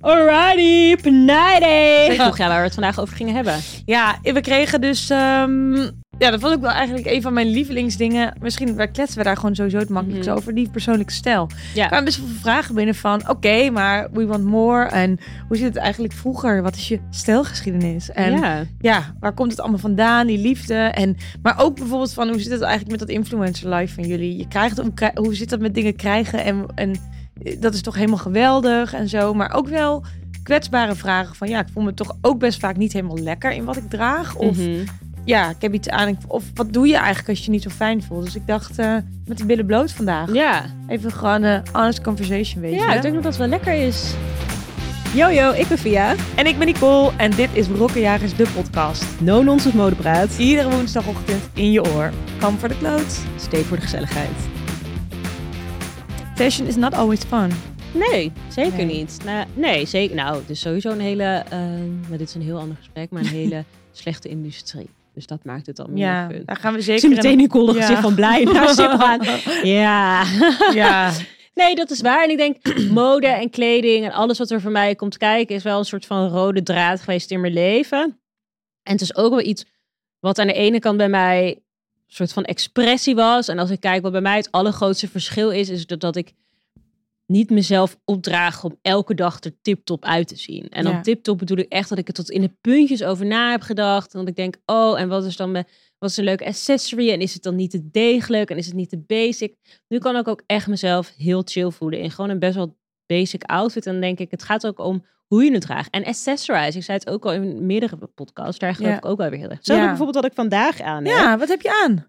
Alrighty, Pnijday. Zeg vroeg ja, waar we het vandaag over gingen hebben. Ja, we kregen dus... ehm, ja, dat vond ik wel eigenlijk een van mijn lievelingsdingen. Misschien kletsen we daar gewoon sowieso het makkelijkst Mhm. over. Die persoonlijke stijl. Ja. Er kwamen best wel veel vragen binnen van... Oké, maar we want more. En hoe zit het eigenlijk vroeger? Wat is je stijlgeschiedenis? En ja. ja. waar komt het allemaal vandaan? Die liefde. En, maar ook bijvoorbeeld van... Hoe zit het eigenlijk met dat influencer life van jullie? Je krijgt, hoe, hoe zit dat met dingen krijgen? En, en dat is toch helemaal geweldig en zo. Maar ook wel kwetsbare vragen van... Ja, ik voel me toch ook best vaak niet helemaal lekker in wat ik draag. Of Mhm. ja, ik heb iets aan. Of wat doe je eigenlijk als je je niet zo fijn voelt? Dus ik dacht, eh, met de billen bloot vandaag. ja. Even gewoon een honest conversation, weet je. Ja, ik denk dat dat wel lekker is. Yo, yo, ik ben Via. En ik ben Nicole en dit is Brokkenjagers, de podcast. No nonsense modepraat. Iedere woensdagochtend in je oor. Come for the clothes. Stay voor de gezelligheid. Fashion is not always fun. Nee, zeker Nee. niet. Nou, nee, zeker. Nou, het is sowieso een hele... eh, maar dit is een heel ander gesprek, maar een hele slechte industrie. Dus dat maakt het dan meer Ja, fun. daar gaan we Ik zeker... meteen Nicole Ja. gezicht van blij naar zip gaan. Ja. Ja, Nee, dat is waar. En ik denk, mode en kleding en alles wat er voor mij komt kijken, is wel een soort van rode draad geweest in mijn leven. En het is ook wel iets wat aan de ene kant bij mij soort van expressie was. En als ik kijk wat bij mij het allergrootste verschil is, is dat, dat ik niet mezelf opdraag om elke dag er tip-top uit te zien. En Ja. dan tip-top bedoel ik echt dat ik er tot in de puntjes over na heb gedacht. En dat ik denk, oh, en wat is dan mijn, wat is een leuke accessory? En is het dan niet te degelijk? En is het niet te basic? Nu kan ik ook echt mezelf heel chill voelen in gewoon een best wel basic outfit. En dan denk ik, het gaat ook om hoe je het draagt. En accessorize, ik zei het ook al in meerdere podcasts, daar geloof Ja. ik ook wel weer heel erg. Zo Ja. bijvoorbeeld wat ik vandaag aan heb. ja wat heb je aan?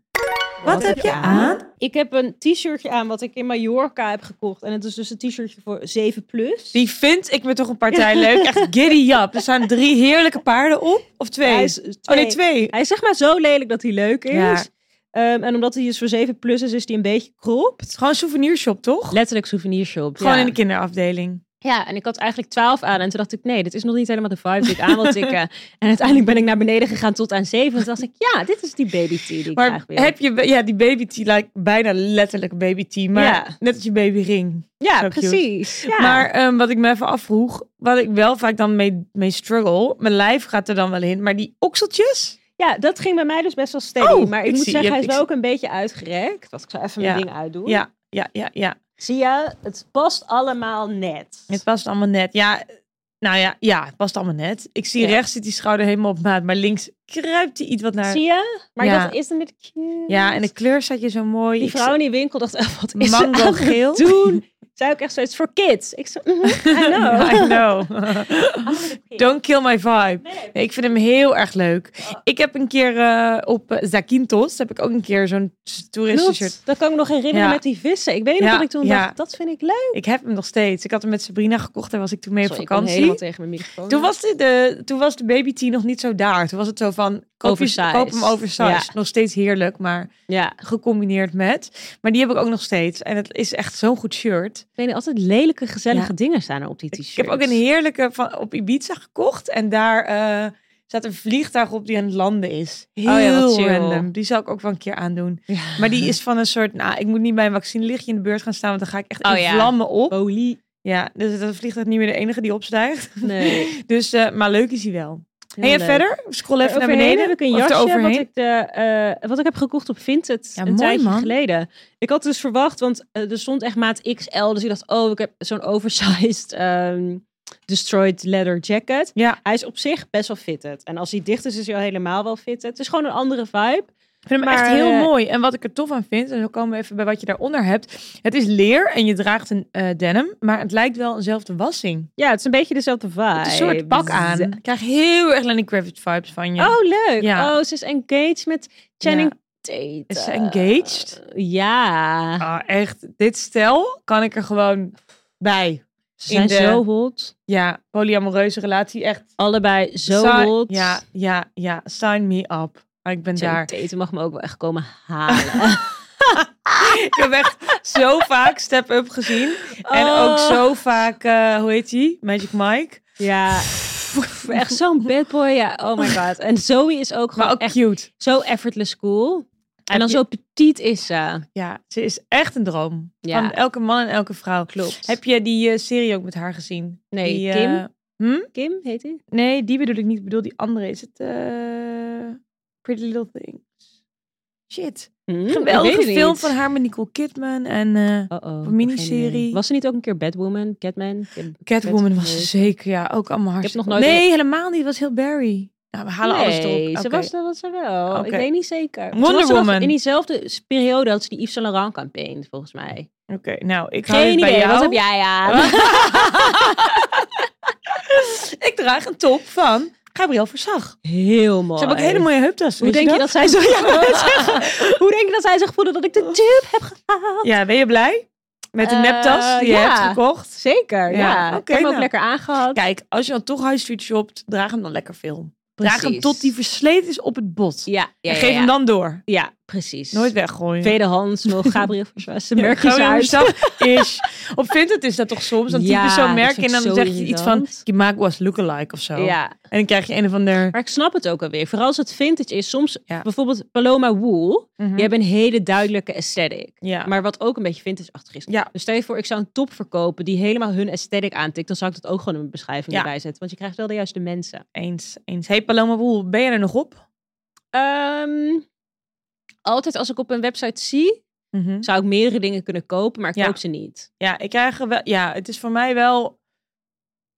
Wat, heb je aan? Ik heb een t-shirtje aan wat ik in Mallorca heb gekocht. En het is dus een t-shirtje voor 7 plus. Die vind ik me toch een partij leuk. Echt giddy up. Er staan drie heerlijke paarden op. Of twee? Hij is Oh nee, twee. twee. Hij is zeg maar zo lelijk dat hij leuk is. Ja. Ehm, en omdat hij dus voor 7 plus is, is hij een beetje kropt. Gewoon een souvenirshop, toch? Letterlijk souvenirshop. Gewoon ja. in de kinderafdeling. Ja, en ik had eigenlijk 12 aan. En toen dacht ik, nee, dit is nog niet helemaal de vibe die ik aan wil tikken. en uiteindelijk ben ik naar beneden gegaan tot aan 7. En toen dacht ik, ja, dit is die baby tea die ik Maar graag wil. heb je, ja, die baby tea lijkt bijna letterlijk baby tea, maar Ja. net als je baby ring. ja, zo precies. Ja. Maar ehm, wat ik me even afvroeg, wat ik wel vaak dan mee, mee struggle, mijn lijf gaat er dan wel in, maar die okseltjes, ja, dat ging bij mij dus best wel steady. Oh, maar ik, ik moet zie- zeggen, hij is wel ook een beetje uitgerekt. Dat ik zo even mijn ding uitdoen. ja, ja, ja, ja. Zie je, het past allemaal net. Het past allemaal net. Ja, nou ja, ja, het past allemaal net. Ik zie Ja. rechts zit die schouder helemaal op maat, maar links kruipt hij iets wat naar. Zie je? Maar Ja. dacht, is het met cute? Ja, en de kleur zat je zo mooi. Die vrouw in die winkel dacht, eh, wat is Mango geel. doen? Zij ook echt zoiets voor kids. Ik zo, mhm, I know. I know. Don't kill my vibe. Nee, ik vind hem heel erg leuk. Ik heb een keer eh, op eh, Zakynthos heb ik ook een keer zo'n toeristenshirt. Dat kan ik me nog herinneren Ja. met die vissen. Ik weet nog Ja, dat ik toen ja. dacht, dat vind ik leuk. Ik heb hem nog steeds. Ik had hem met Sabrina gekocht. Daar was ik toen mee Sorry, op ik vakantie. helemaal tegen mijn microfoon. Toen was, de, de, toen was de baby tea nog niet zo daar. Toen was het zo van, koop, je, Oversized. koop hem oversized. Ja. Nog steeds heerlijk, maar Ja, gecombineerd met. Maar die heb ik ook nog steeds. En het is echt zo'n goed shirt. ik weet niet, altijd lelijke, gezellige Ja. dingen staan er op die t-shirts. Ik heb ook een heerlijke van, op Ibiza gekocht. En daar eh, staat een vliegtuig op die aan het landen is. Heel Oh ja, wat random. Die zal ik ook wel een keer aandoen. Maar die is van een soort... Nou, ik moet niet bij een vaccinelichtje in de beurt gaan staan. Want dan ga ik echt Oh in vlammen op. Olie. Ja, dus dat vliegtuig niet meer de enige die opstijgt. Nee. Dus, eh, maar leuk is hij wel. Heel en verder? Scroll even naar beneden. heb ik een Of jasje wat ik, de, eh, wat ik heb gekocht op Vinted Ja, een mooi, tijdje man. geleden. Ik had dus verwacht, want eh, er stond echt maat XL. Dus ik dacht, oh, ik heb zo'n oversized ehm, destroyed leather jacket. Ja, Hij is op zich best wel fitted. En als hij dicht is, is hij al helemaal wel fitted. Het is gewoon een andere vibe. Ik vind hem Maar, echt heel eh, mooi. En wat ik er tof aan vind, en dan komen we even bij wat je daaronder hebt. Het is leer en je draagt een eh, denim, maar het lijkt wel eenzelfde wassing. Ja, het is een beetje dezelfde vibe. Een soort pak aan. Ik krijg heel erg Lenny Kravitz vibes van je. Oh, leuk. Ja. Oh, ze is engaged met Channing Tate. Is ze engaged? Ja. Ah, echt, dit stel kan ik er gewoon bij. Ze zijn de- zo hot. Ja, polyamoreuze relatie, echt. Allebei zo hot. Ja, ja, ja, sign me up. Maar ik ben Channing daar. Tate mag me ook wel echt komen halen. Ik heb echt zo vaak Step Up gezien. En Oh. ook zo vaak, eh, hoe heet die? Magic Mike. Ja. Echt zo'n bad boy. Ja, oh my god. En Zoe is ook gewoon ook echt cute. zo effortless cool. En dan je- zo petit is ze. Ja, ze is echt een droom. Ja. Van elke man en elke vrouw. Klopt. Heb je die eh, serie ook met haar gezien? Nee, Die, Kim? eh, hm? Kim heet hij? Nee, die bedoel ik niet. Ik bedoel die andere. Is het Pretty Little Things? Shit. Hm, Geweldige ik film niet. van haar met Nicole Kidman. En eh, Oh-oh, Een miniserie. Was ze niet ook een keer Batwoman, Catman? Cat- Catwoman was ze zeker. Ja, ook allemaal hartstikke... nog nooit- Nee, helemaal niet. Het was heel Barry. Nou, we halen alles Nee, erop. ze was, dat was ze wel. Ik weet niet zeker. Ze Wonder was Woman. In diezelfde periode had ze die Yves Saint Laurent campaign, volgens mij. Oké, nou, ik Geen het bij idee, jou. wat heb jij aan? ik draag een top van Gabriel Verzag. Heel mooi. Ze hebben ook hele mooie heuptassen. Hoe denk je dat zij zeggen. Hoe denk je dat zij zich voelde dat ik de tube heb gehaald? Ja, ben je blij? Met de Eh, neptas die je hebt gekocht? Zeker, ja. Ik oké, heb hem ook nou. lekker aangehad. Kijk, als je dan toch high street shopt, draag hem dan lekker veel. Draag hem tot die versleten is op het bot. Ja, ja, en ja, geef hem dan door. Ja, precies. Nooit weggooien. Tweedehands nog Gabriel Verzwaas. Ja, merkjes Gabriel uit. Is. Op Vinted is dat toch soms? Dan typ Ja, je zo'n merk en dan zo zeg je iets van... Je maakt was lookalike of zo. Ja, En dan krijg je een of ander... maar ik snap het ook alweer. Vooral als het vintage is. Soms Ja. bijvoorbeeld Paloma Wool. Mhm. Die hebben een hele duidelijke aesthetic. Ja. Maar wat ook een beetje vintage-achtig is. Ja. Dus stel je voor, ik zou een top verkopen die helemaal hun aesthetic aantikt. Dan zou ik dat ook gewoon in mijn beschrijving erbij zetten. Want je krijgt wel de juiste mensen. Eens, eens. Hey Paloma Woel, ben je er nog op? Ehm, altijd als ik op een website zie, Mhm. zou ik meerdere dingen kunnen kopen. Maar ik Ja. koop ze niet. Ja, ik krijg wel. Ja, het is voor mij wel.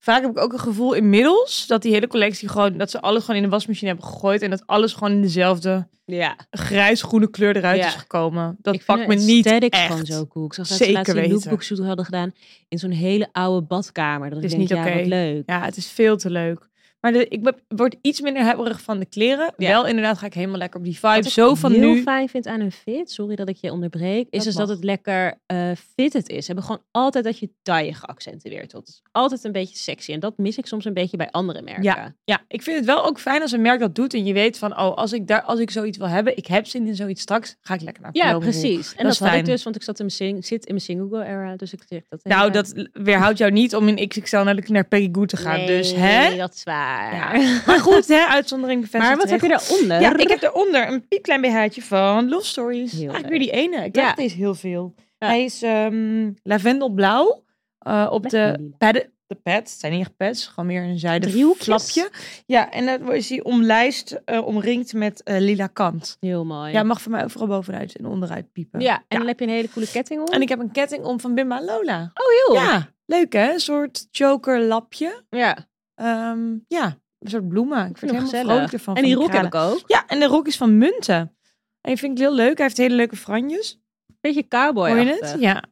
Vaak heb ik ook een gevoel inmiddels dat die hele collectie gewoon dat ze alles gewoon in de wasmachine hebben gegooid en dat alles gewoon in dezelfde Ja. grijs-groene kleur eruit Ja. is gekomen. Dat ik pakt me niet echt. gewoon zo cool. Ik zag dat Zeker ze laatst een lookbook hadden gedaan in zo'n hele oude badkamer. Dat ik is denk, niet ja, oké. leuk. Ja, het is veel te leuk. Maar de, ik word iets minder hebberig van de kleren. Ja. Wel inderdaad ga ik helemaal lekker op die Wat vibe. ik Zo van heel nu. fijn vind aan hun fit, sorry dat ik je onderbreek, is Dat dus dat het lekker eh fitted is. Hebben gewoon altijd dat je taille geaccentueerd wordt. Altijd een beetje sexy. En dat mis ik soms een beetje bij andere merken. Ja. Ja, ik vind het wel ook fijn als een merk dat doet en je weet van, oh, als ik daar, als ik zoiets wil hebben, ik heb zin in zoiets straks, ga ik lekker naar Ja, precies. En Dat dat, had ik dus, want ik zat in mijn zit in mijn single girl era. Dus ik zeg dat. Nou, dat weerhoudt jou niet om in XXL naar, naar Peggy Goo te gaan. dus, hè? dat is waar. Ja. Maar goed, hè? Uitzondering bevestigt Maar wat heb je daaronder? Ja, ik heb daaronder een piepklein BH'tje van Love Stories. Heel Eigenlijk leuk. weer die ene. Ik Ja. dacht deze heel veel. Ja. Hij is ehm, lavendelblauw. eh, op de padden. De pads, het zijn niet echt pads, gewoon meer een zijde Driehoekjes? flapje. Ja, en dan is hij omlijst, eh, omringd met eh, lila kant. Heel mooi. Ja, mag voor mij overal bovenuit en onderuit piepen. Ja, en dan heb je een hele coole ketting om. En ik heb een ketting om van Bimba Lola. Oh, heel. Ja, leuk hè? Een soort choker lapje. ja. Ehm, ja, een soort bloemen. Ik vind het hem helemaal gezellig. vrolijk ervan. en die rok heb ik ook. Ja, en de rok is van Munten. En die vind ik heel leuk. Hij heeft hele leuke franjes. Beetje cowboy Hoor je het? Ja.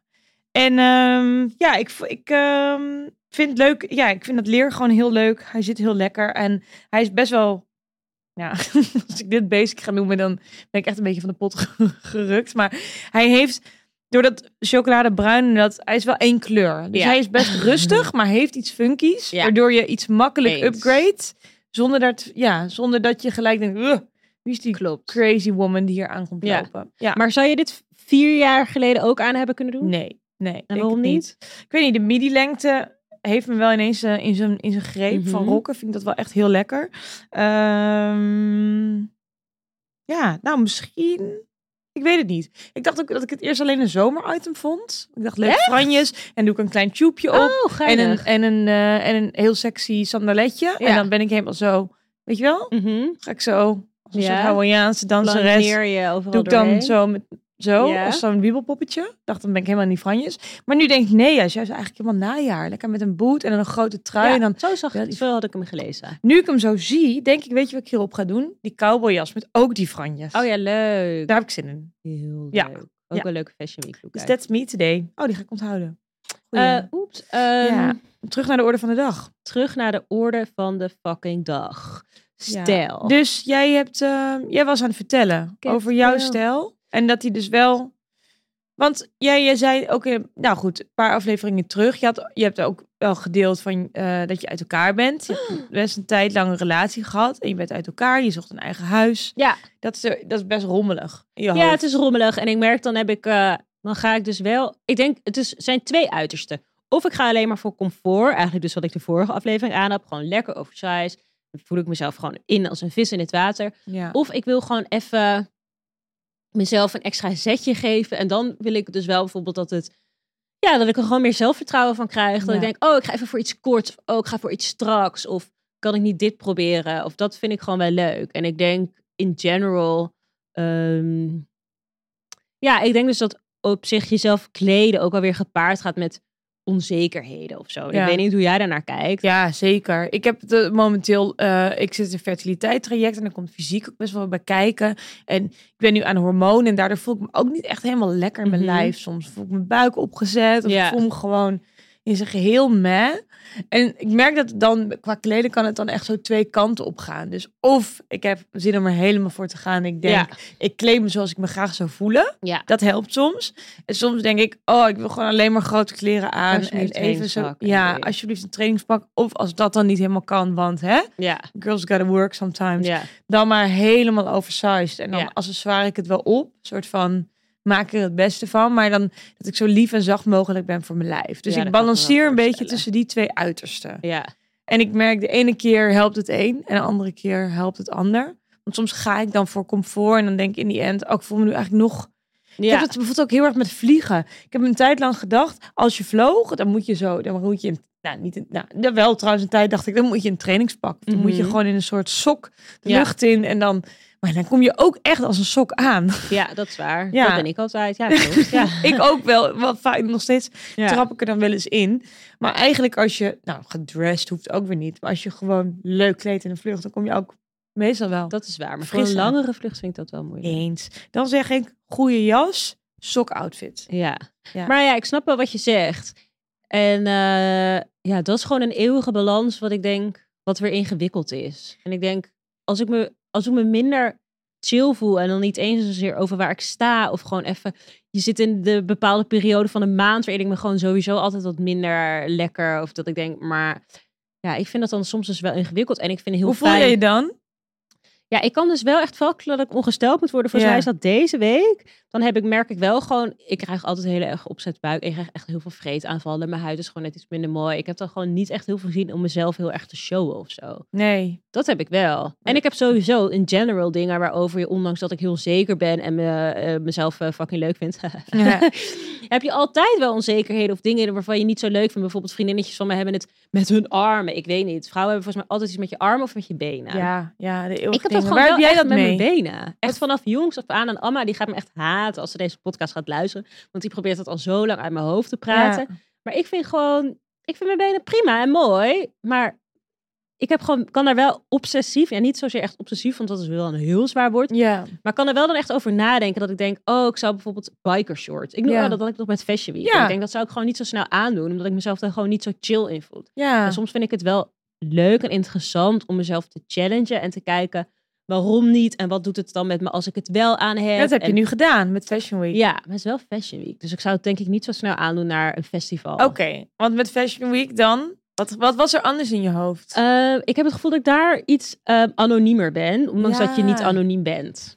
En ehm, ja, ik, ik ehm, vind het leuk. Ja, ik vind het leer gewoon heel leuk. Hij zit heel lekker. En hij is best wel... Ja, als ik dit basic ga noemen, dan ben ik echt een beetje van de pot gerukt. Maar hij heeft... Door dat chocoladebruin, en dat, hij is wel één kleur. Dus Ja. hij is best rustig, maar heeft iets funkies. Ja. Waardoor je iets makkelijk Eens. upgrade. Zonder dat, ja, zonder dat je gelijk denkt... "Ugh, wie is die Klopt. crazy woman die hier aan komt lopen? Ja. Maar zou je dit vier jaar geleden ook aan hebben kunnen doen? Nee, nee. En waarom niet? Ik weet niet, de midi-lengte heeft me wel ineens eh, in zijn in zijn greep van Mhm. rokken. Vind ik dat wel echt heel lekker. Ehm, ja, nou misschien... Ik weet het niet. Ik dacht ook dat ik het eerst alleen een zomer-item vond. Ik dacht, leuk franjes. En doe ik een klein tjoepje op. Oh, en, een, en, een, eh, en een heel sexy sandaletje. En dan ben ik helemaal zo... Weet je wel? Mhm. Ga ik zo... Als een Ja. soort Hawaiiaanse danseres. Doe ik dan doorheen. zo met zo, Ja. als zo'n wiebelpoppetje. Dacht, dan ben ik helemaal die franjes. Maar nu denk ik, nee, juist, juist eigenlijk helemaal najaar. Lekker met een boot en dan een grote trui. Ja, En dan, zo zag Ja, ik, die- zo had ik hem gelezen. nu ik hem zo zie, denk ik, weet je wat ik hierop ga doen? Die cowboyjas met ook die franjes. Oh ja, leuk. Daar heb ik zin in. Heel Ja. leuk. Ook een leuke fashion week look. Dus uit. that's me today. Oh, die ga ik onthouden. Eh, oeps. ehm. Terug naar de orde van de dag. Terug naar de orde van de fucking dag. Stijl. Dus jij, hebt, eh, jij was aan het vertellen over jouw stijl. En dat hij dus wel... Want jij, jij zei ook, in, nou goed, een paar afleveringen terug. Je, had, je hebt ook wel gedeeld van, eh, dat je uit elkaar bent. Je hebt best een tijd lang een relatie gehad. En je bent uit elkaar. Je zocht een eigen huis. Ja. Dat is, er- dat is best rommelig Ja, hoofd. het is rommelig. En ik merk dan heb ik, eh, dan ga ik dus wel. Ik denk, het is, zijn twee uitersten. Of ik ga alleen maar voor comfort. Eigenlijk dus wat ik de vorige aflevering aan heb. Gewoon lekker oversized. Dan voel ik mezelf gewoon in als een vis in het water. Ja. Of ik wil gewoon even mezelf een extra zetje geven. En dan wil ik dus wel bijvoorbeeld dat het, ja, dat ik er gewoon meer zelfvertrouwen van krijg. Dat Ja. ik denk, oh, ik ga even voor iets korts. Of, oh, ik ga voor iets straks. Of kan ik niet dit proberen? Of dat vind ik gewoon wel leuk. En ik denk in general, ehm, ja, ik denk dus dat op zich jezelf kleden ook alweer gepaard gaat met onzekerheden of zo. Ja. Ik weet niet hoe jij daarnaar kijkt. Ja, zeker. Ik heb de, momenteel, eh, ik zit in een fertiliteitstraject en er komt fysiek ook best wel bij kijken. En ik ben nu aan hormonen en daardoor voel ik me ook niet echt helemaal lekker in mijn Mhm. lijf. Soms voel ik mijn buik opgezet of Ja. ik voel me gewoon in zijn geheel meh. En ik merk dat het dan qua kleden kan het dan echt zo twee kanten op gaan. Dus of ik heb zin om er helemaal voor te gaan. Ik denk, Ja. ik kleed me zoals ik me graag zou voelen. Ja. Dat helpt soms. En soms denk ik, oh, ik wil gewoon alleen maar grote kleren aan. En even zo. Ja, alsjeblieft een trainingspak. Of als dat dan niet helemaal kan, want hè, Ja. girls gotta work sometimes. Ja. Dan maar helemaal oversized. En dan accessoire ik het wel op. soort van maak er het beste van. Maar dan dat ik zo lief en zacht mogelijk ben voor mijn lijf. Dus Ja, ik ik balanceer een beetje tussen die twee uitersten. Ja. En ik merk de ene keer helpt het een en de andere keer helpt het ander. Want soms ga ik dan voor comfort en dan denk ik in die end, oh, ik voel me nu eigenlijk nog ik Ja. heb het bijvoorbeeld ook heel erg met vliegen. Ik heb een tijd lang gedacht, als je vloog, dan moet je zo, dan moet je, in- nou niet, in, nou wel trouwens een tijd dacht ik, dan moet je een trainingspak. Dan moet je Mhm. gewoon in een soort sok de Ja. lucht in en dan, maar dan kom je ook echt als een sok aan. Ja, dat is waar. Ja. Dat ben ik altijd. Ja, klopt. ja. ik ook wel, wat vaak nog steeds Ja. trap ik er dan wel eens in. Maar eigenlijk als je, nou gedressed hoeft ook weer niet, maar als je gewoon leuk kleedt in een vlucht, dan kom je ook meestal wel Dat is waar. Maar voor een langere vlucht vind ik dat wel moeilijk. eens. Dan zeg ik, goede jas, sok outfit. Ja. Ja. Maar ja, ik snap wel wat je zegt. En eh, ja, dat is gewoon een eeuwige balans wat ik denk, wat weer ingewikkeld is. En ik denk, als ik me, als ik me minder chill voel en dan niet eens zozeer over waar ik sta of gewoon even, je zit in de bepaalde periode van een maand waarin ik me gewoon sowieso altijd wat minder lekker of dat ik denk, maar ja, ik vind dat dan soms dus wel ingewikkeld en ik vind het heel Hoe voel je je dan? Ja, ik kan dus wel echt vakkelen dat ik ongesteld moet worden. Volgens Ja. is dat deze week. Dan heb ik, merk ik wel gewoon, ik krijg altijd heel erg opzet buik. Ik krijg echt heel veel vreedaanvallen. Mijn huid is gewoon net iets minder mooi. Ik heb dan gewoon niet echt heel veel zin om mezelf heel erg te showen of zo. Nee. Dat heb ik wel. En ik heb sowieso in general dingen waarover je, ondanks dat ik heel zeker ben en me, eh, mezelf eh, fucking leuk vind, Ja. heb je altijd wel onzekerheden of dingen waarvan je niet zo leuk vindt. Bijvoorbeeld vriendinnetjes van me hebben het met hun armen. Ik weet niet. Vrouwen hebben volgens mij altijd iets met je armen of met je benen. Ja, ja, de Ik heb dingen. gewoon Waar heb jij dat met mijn benen. Echt vanaf jongs af aan. En Amma die gaat me echt haten als ze deze podcast gaat luisteren. Want die probeert het al zo lang uit mijn hoofd te praten. Ja. Maar ik vind gewoon, ik vind mijn benen prima en mooi. Maar ik heb gewoon, kan daar wel obsessief, en niet zozeer echt obsessief, want dat is wel een heel zwaar woord. Ja, Maar kan er wel dan echt over nadenken dat ik denk, oh, ik zou bijvoorbeeld biker shorts. Ik noem Ja. wel dat, dat ik nog met Fashion Week. Ja. Ik denk dat zou ik gewoon niet zo snel aandoen, omdat ik mezelf daar gewoon niet zo chill in voel. ja. En soms vind ik het wel leuk en interessant om mezelf te challengen en te kijken waarom niet en wat doet het dan met me als ik het wel aan heb. dat heb je En- nu gedaan met Fashion Week. Ja, maar het is wel Fashion Week, dus ik zou het denk ik niet zo snel aandoen naar een festival. Oké, want met Fashion Week dan, wat, wat was er anders in je hoofd? Eh, ik heb het gevoel dat ik daar iets eh, anoniemer ben, ondanks dat je niet anoniem bent.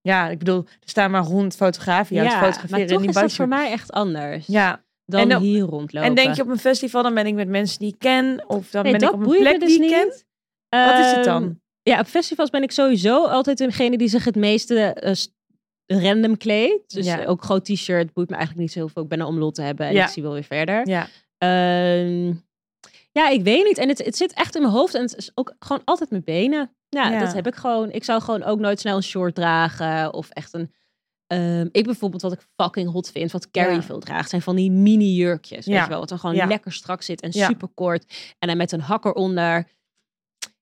ja, ik bedoel, er staan maar honderd fotografen. Ja, het fotograferen maar toch is dat voor mij echt anders Ja, dan En hier rondlopen. en denk je op een festival, dan ben ik met mensen die ik ken. Of dan nee, ben ik op een plek dus die ik niet. ken. Wat is het Ehm, dan? Ja, op festivals ben ik sowieso altijd degene die zich het meeste eh, random kleedt. Dus Ja. ook groot t-shirt boeit me eigenlijk niet zo heel veel. Ik ben er om lol te hebben en Ja. ik zie wel weer verder. Ja, Ehm, ja, ik weet niet. En het, het zit echt in mijn hoofd en het is ook gewoon altijd mijn benen. Ja, Ja. dat heb ik gewoon. Ik zou gewoon ook nooit snel een short dragen of echt een... ehm, ik bijvoorbeeld, wat ik fucking hot vind, wat Carrie Ja. veel draagt, zijn van die mini jurkjes. Weet Ja. je wel, wat er gewoon Ja. lekker strak zit en super kort. En dan met een hak eronder.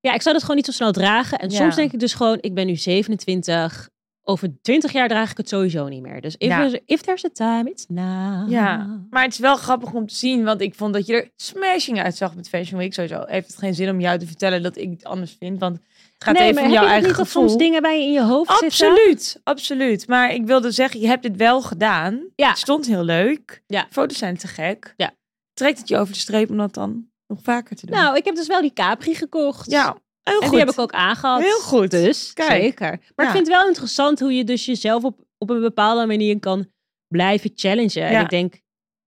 Ja, ik zou dat gewoon niet zo snel dragen. En Ja. soms denk ik dus gewoon, ik ben nu 27. Over 20 jaar draag ik het sowieso niet meer. Dus if, Ja. there's, if there's a time, it's now. Ja. maar het is wel grappig om te zien, want ik vond dat je er smashing uitzag met Fashion Week. Sowieso heeft het geen zin om jou te vertellen dat ik het anders vind, want het gaat nee, even maar om jouw eigen niet dat gevoel. soms dingen bij je in je hoofd zitten? Absoluut, absoluut. Maar ik wilde zeggen, je hebt dit wel gedaan. Ja. Het stond heel leuk. Ja. Foto's zijn te gek. Ja. Trekt het je over de streep om dat dan nog vaker te doen? Nou, ik heb dus wel die Capri gekocht. ja, heel en goed. die heb ik ook aangehad. Heel goed. Dus, Kijk. zeker. Maar Ja. ik vind het wel interessant hoe je dus jezelf op, op een bepaalde manier kan blijven challengen. En ik denk,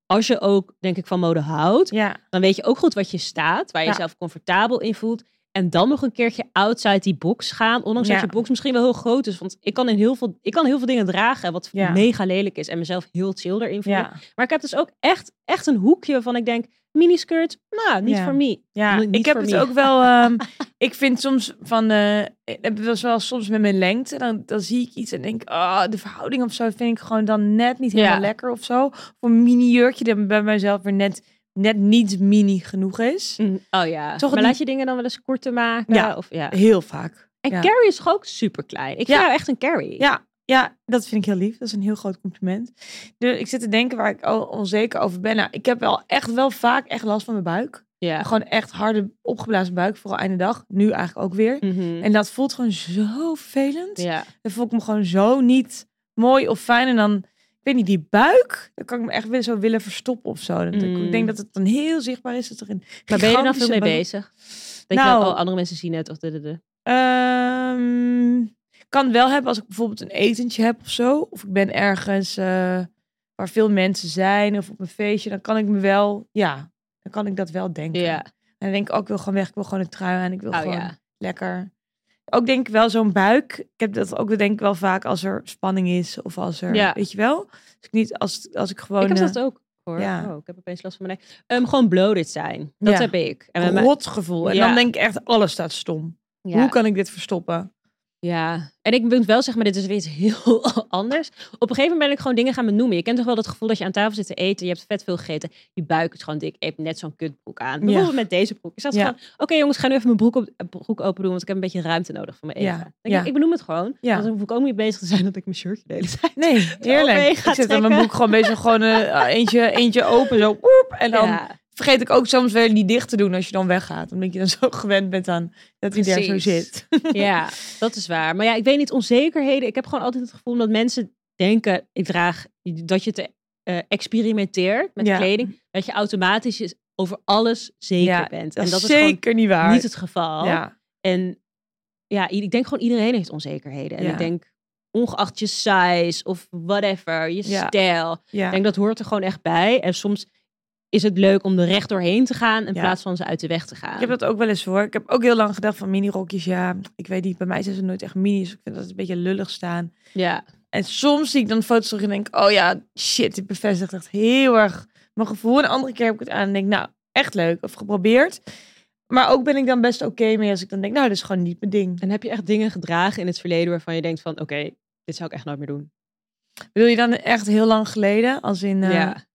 als je ook, denk ik, van mode houdt, Ja, dan weet je ook goed wat je staat, waar je jezelf comfortabel in voelt. En dan nog een keertje outside die box gaan. Ondanks dat je box misschien wel heel groot is. Want ik kan, in heel veel, ik kan heel veel dingen dragen wat mega lelijk is. En mezelf heel chill erin voelen. Maar ik heb dus ook echt, echt een hoekje waarvan ik denk... Miniskirt, nou, niet voor me. ja. Ik heb het me. ook wel. ehm, ik vind soms van. ik heb het wel soms met mijn lengte. Dan, dan zie ik iets en denk. ah de verhouding of zo vind ik gewoon dan net niet helemaal Ja. lekker of zo. Voor een mini jurkje dat bij mijzelf weer net, net niet mini genoeg is. Mm, Oh ja. Toch maar laat je dingen dan wel eens korter maken? Ja. Of, ja. Heel vaak. En ja. Carrie is ook super klein? Ik vind Ja. jou echt een Carrie. Ja, ja, dat vind ik heel lief. Dat is een heel groot compliment. Dus ik zit te denken waar ik al onzeker over ben. Nou, ik heb wel echt wel vaak echt last van mijn buik. Ja. Gewoon echt harde opgeblazen buik, vooral einde dag. Nu eigenlijk ook weer. Mhm. En dat voelt gewoon zo vervelend. ja. Dan voel ik me gewoon zo niet mooi of fijn. En dan, ik weet niet, die buik, dan kan ik me echt weer zo willen verstoppen of zo. Dat ik- Mm. Ik denk dat het dan heel zichtbaar is. Dat er een Maar ben je er dan veel mee bezig? Dat je Nou- wel, oh, andere mensen zien het of de, de, de. Ehm, kan wel hebben als ik bijvoorbeeld een etentje heb of zo. Of ik ben ergens eh, waar veel mensen zijn of op een feestje. Dan kan ik me wel, ja, dan kan ik dat wel denken. Ja. En dan denk ik ook, ik wil gewoon weg. Ik wil gewoon een trui aan. Ik wil Oh gewoon ja. lekker. Ook denk ik wel zo'n buik. Ik heb dat ook denk ik wel vaak als er spanning is. Of als er, Ja. weet je wel. Als ik niet, als, als ik gewoon... Ik heb eh, dat ook. Hoor. ja. Oh, ik heb opeens last van mijn nek. Ehm, gewoon bloated zijn. Dat Ja. heb ik. En met een mijn- rot gevoel. En dan denk ik echt, alles staat stom. Hoe kan ik dit verstoppen? Ja, en ik moet wel zeggen, maar dit is weer iets heel anders. Op een gegeven moment ben ik gewoon dingen gaan benoemen. Je kent toch wel dat gevoel dat je aan tafel zit te eten, je hebt vet veel gegeten, je buik is gewoon dik, je hebt net zo'n kutbroek aan. Bijvoorbeeld met deze broek. Je staat Ja. gewoon, oké jongens, ik ga nu even mijn broek, op, eh, broek open doen, want ik heb een beetje ruimte nodig voor mijn Ja. eten. Denk. Ik, ik benoem het gewoon, Ja. want dan hoef ik ook niet bezig te zijn dat ik mijn shirtje de hele tijd... Nee, heerlijk. Ik zit aan mijn boek gewoon bezig gewoon eh, eentje, eentje open, zo woep, en dan vergeet ik ook soms weer niet dicht te doen als je dan weggaat. Omdat je dan zo gewend bent aan dat hij daar zo zit. ja, dat is waar. Maar ja, ik weet niet, onzekerheden. Ik heb gewoon altijd het gevoel dat mensen denken, ik draag, dat je te eh, experimenteert met Ja. kleding, dat je automatisch is over alles zeker Ja, bent. En dat is zeker niet waar. niet het geval. ja. En ja, ik denk gewoon iedereen heeft onzekerheden. En ik denk, ongeacht je size of whatever, je stijl, ja. ik denk dat hoort er gewoon echt bij. En soms is het leuk om er recht doorheen te gaan in Ja. plaats van ze uit de weg te gaan. Ik heb dat ook wel eens hoor. Ik heb ook heel lang gedacht van minirokjes. Ja, ik weet niet. Bij mij zijn ze nooit echt minis. Ik vind dat een beetje lullig staan. Ja, En soms zie ik dan foto's terug en denk oh ja, shit, dit bevestigt echt heel erg mijn gevoel. En een andere keer heb ik het aan en denk nou, echt leuk. Of geprobeerd. Maar ook ben ik dan best oké mee als ik dan denk, nou, dit is gewoon niet mijn ding. En heb je echt dingen gedragen in het verleden waarvan je denkt van, oké, dit zou ik echt nooit meer doen? Wil je dan echt heel lang geleden? Als in, eh, ja.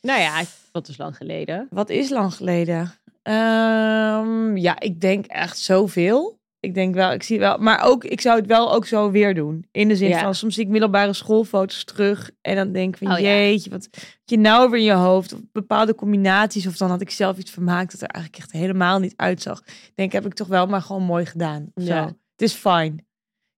Nou ja, wat is lang geleden? wat is lang geleden? Ehm, ja, ik denk echt zoveel. Ik denk wel, ik zie wel, maar ook, ik zou het wel ook zo weer doen. In de zin Ja. van, soms zie ik middelbare schoolfoto's terug en dan denk ik van, Oh ja. jeetje, wat heb je nou weer in je hoofd? Of bepaalde combinaties, of dan had ik zelf iets vermaakt dat er eigenlijk echt helemaal niet uitzag. Ik denk, heb ik toch wel maar gewoon mooi gedaan. Ja. zo. Het is fijn.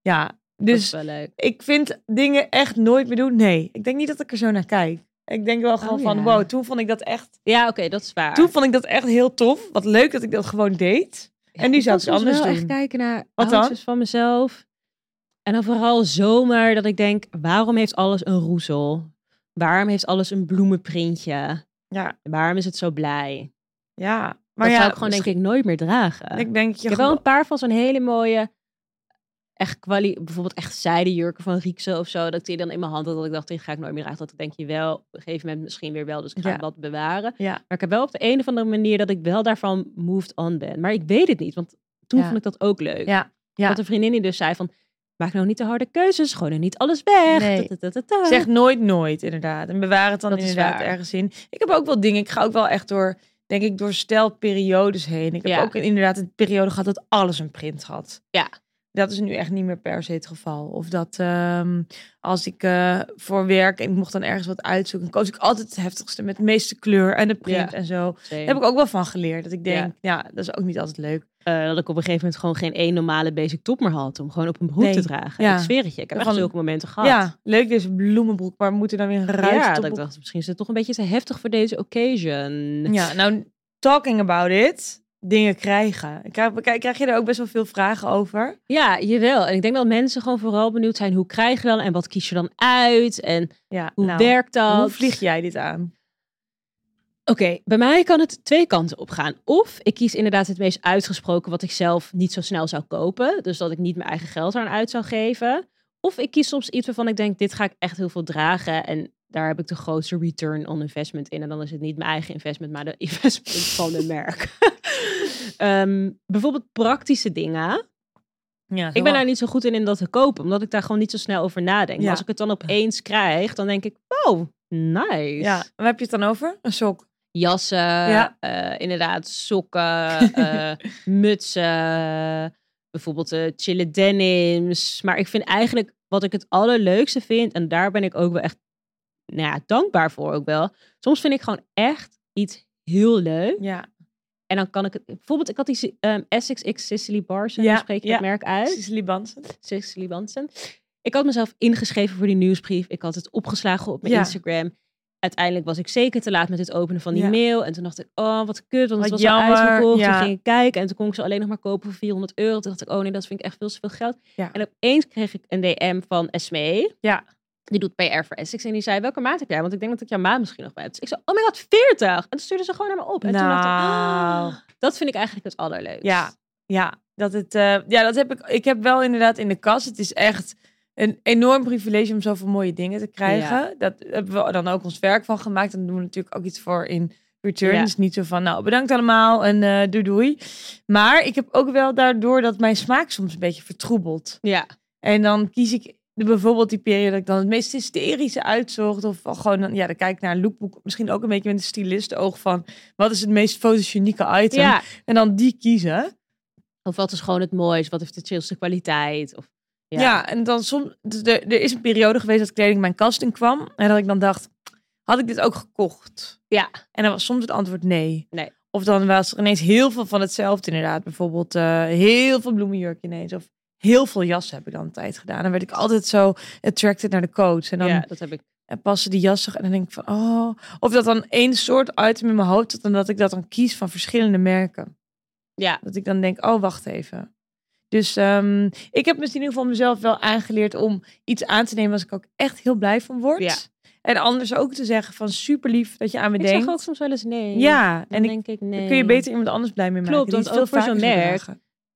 Ja, dus wel leuk. ik vind dingen echt nooit meer doen. Nee, ik denk niet dat ik er zo naar kijk. Ik denk wel gewoon Oh, van, ja. wow, toen vond ik dat echt Ja, oké, dat is waar. toen vond ik dat echt heel tof. Wat leuk dat ik dat gewoon deed. en nu zou ik het anders wel doen. echt kijken naar Wat van mezelf. En dan vooral zomaar dat ik denk, waarom heeft alles een roezel? Waarom heeft alles een bloemenprintje? Ja, Waarom is het zo blij? ja. Maar dat ja, zou ik gewoon denk ik nooit meer dragen. Ik denk je ik heb wel een paar van zo'n hele mooie, echt kwali, bijvoorbeeld echt zijdenjurken van Riekse of zo, dat ik die dan in mijn hand had, dat ik dacht, die ga ik nooit meer dragen. Dat denk je wel, op een gegeven moment misschien weer wel, dus ik ga Ja. het wat bewaren. Ja, Maar ik heb wel op de een of andere manier dat ik wel daarvan moved on ben. Maar ik weet het niet, want toen Ja. vond ik dat ook leuk. ja, ja. Dat een vriendin die dus zei van, maak nou niet te harde keuzes, gooi er niet alles weg. Nee. Zeg nooit nooit, inderdaad. En bewaar het dan Dat inderdaad ergens in. Ik heb ook wel dingen. Ik ga ook wel echt door, denk ik, door stelperiodes heen. Ik heb Ja. ook inderdaad een periode gehad dat alles een print had. Ja. Dat is nu echt niet meer per se het geval. Of dat ehm, als ik eh, voor werk en ik mocht dan ergens wat uitzoeken, koos ik altijd het heftigste met de meeste kleur en de print Ja. en zo. Daar heb ik ook wel van geleerd. Dat ik denk, Ja. ja, dat is ook niet altijd leuk. Eh, dat ik op een gegeven moment gewoon geen één normale basic top meer had om gewoon op een broek Nee. te dragen. Ja. Ik zweer het je, ik heb Gewoon- zulke momenten gehad. Ja, leuk deze bloemenbroek, maar we moeten dan weer een ruis ja, dat ik dacht, misschien is het toch een beetje te heftig voor deze occasion. Ja, nou, talking about it, dingen krijgen. Krijg, krijg, je er ook best wel veel vragen over? Ja, jawel. En ik denk dat mensen gewoon vooral benieuwd zijn, hoe krijg je dan en wat kies je dan uit en Ja, hoe nou, werkt dat? Hoe vlieg jij dit aan? Oké, bij mij kan het twee kanten op gaan. Of ik kies inderdaad het meest uitgesproken wat ik zelf niet zo snel zou kopen. Dus dat ik niet mijn eigen geld aan uit zou geven. Of ik kies soms iets waarvan ik denk, dit ga ik echt heel veel dragen. En daar heb ik de grootste return on investment in. En dan is het niet mijn eigen investment, maar de investment van een merk. Ehm, bijvoorbeeld praktische dingen. Ja, Ik ben daar niet zo goed in in dat te kopen, omdat ik daar gewoon niet zo snel over nadenk. Maar als ik het dan opeens krijg, dan denk ik, oh, nice. Ja, waar heb je het dan over? Een sok. Jassen, Ja. eh, inderdaad, sokken, eh, mutsen, bijvoorbeeld eh chille denims. Maar ik vind eigenlijk wat ik het allerleukste vind, en daar ben ik ook wel echt nou ja, dankbaar voor ook wel. Soms vind ik gewoon echt iets heel leuk. Ja. En dan kan ik het, bijvoorbeeld, ik had die um, Essex X Sicily Barson, Ja, spreek je ja. dat merk uit? Cicely Bansen. Cicely Bansen. Ik had mezelf ingeschreven voor die nieuwsbrief. Ik had het opgeslagen op mijn Ja. Instagram. Uiteindelijk was ik zeker te laat met het openen van die mail. En toen dacht ik, oh, wat kut, want het was al uitverkocht. Toen ging ik kijken en toen kon ik ze alleen nog maar kopen voor 400 euro. Toen dacht ik, oh nee, dat vind ik echt veel te veel geld. En opeens kreeg ik een DM van Esmee. Ja. Die doet PR voor Essex. En die zei, welke maat heb jij? Want ik denk dat ik jouw maat misschien nog bij heb. Dus ik zei, oh my god, 40! En toen stuurde ze gewoon naar me op. En toen dacht ik, ah, dat vind ik eigenlijk het allerleukst. Ja, ja, dat het, eh, ja, dat heb ik. Ik heb wel inderdaad in de kast. Het is echt een enorm privilege om zoveel mooie dingen te krijgen. Dat hebben we dan ook ons werk van gemaakt. En doen we natuurlijk ook iets voor in return. Ja. Dus niet zo van, nou, bedankt allemaal en eh doei doei. Maar ik heb ook wel daardoor dat mijn smaak soms een beetje vertroebelt. Ja. En dan kies ik bijvoorbeeld die periode dat ik dan het meest hysterische uitzocht. Of gewoon, dan- ja, dan kijk ik naar een lookbook. Misschien ook een beetje met een stylist oog van, wat is het meest fotogenieke item? ja. En dan die kiezen. Of wat is gewoon het mooiste? Wat heeft de chillste kwaliteit? Of, Ja. en dan soms. Er, er is een periode geweest dat kleding mijn kast in kwam. En dat ik dan dacht: had ik dit ook gekocht? Ja. En dan was soms het antwoord nee. Nee. Of dan was er ineens heel veel van hetzelfde, inderdaad. Bijvoorbeeld eh, heel veel bloemenjurk ineens. Of heel veel jassen heb ik dan een tijd gedaan. Dan werd ik altijd zo attracted naar de coats. En dan ja, dat heb ik. en passen die jassen. En dan denk ik van, oh. Of dat dan één soort item in mijn hoofd zit. En dat ik dat dan kies van verschillende merken. Ja. Dat ik dan denk, oh, wacht even. Dus ehm, ik heb misschien in ieder geval mezelf wel aangeleerd om iets aan te nemen als ik ook echt heel blij van word. Ja. En anders ook te zeggen van super lief dat je aan me Ik denkt. zeg ook soms wel eens nee. ja, Dan en ik, denk ik nee. dan kun je beter iemand anders blij mee maken. Klopt, veel ook voor zo'n merk-.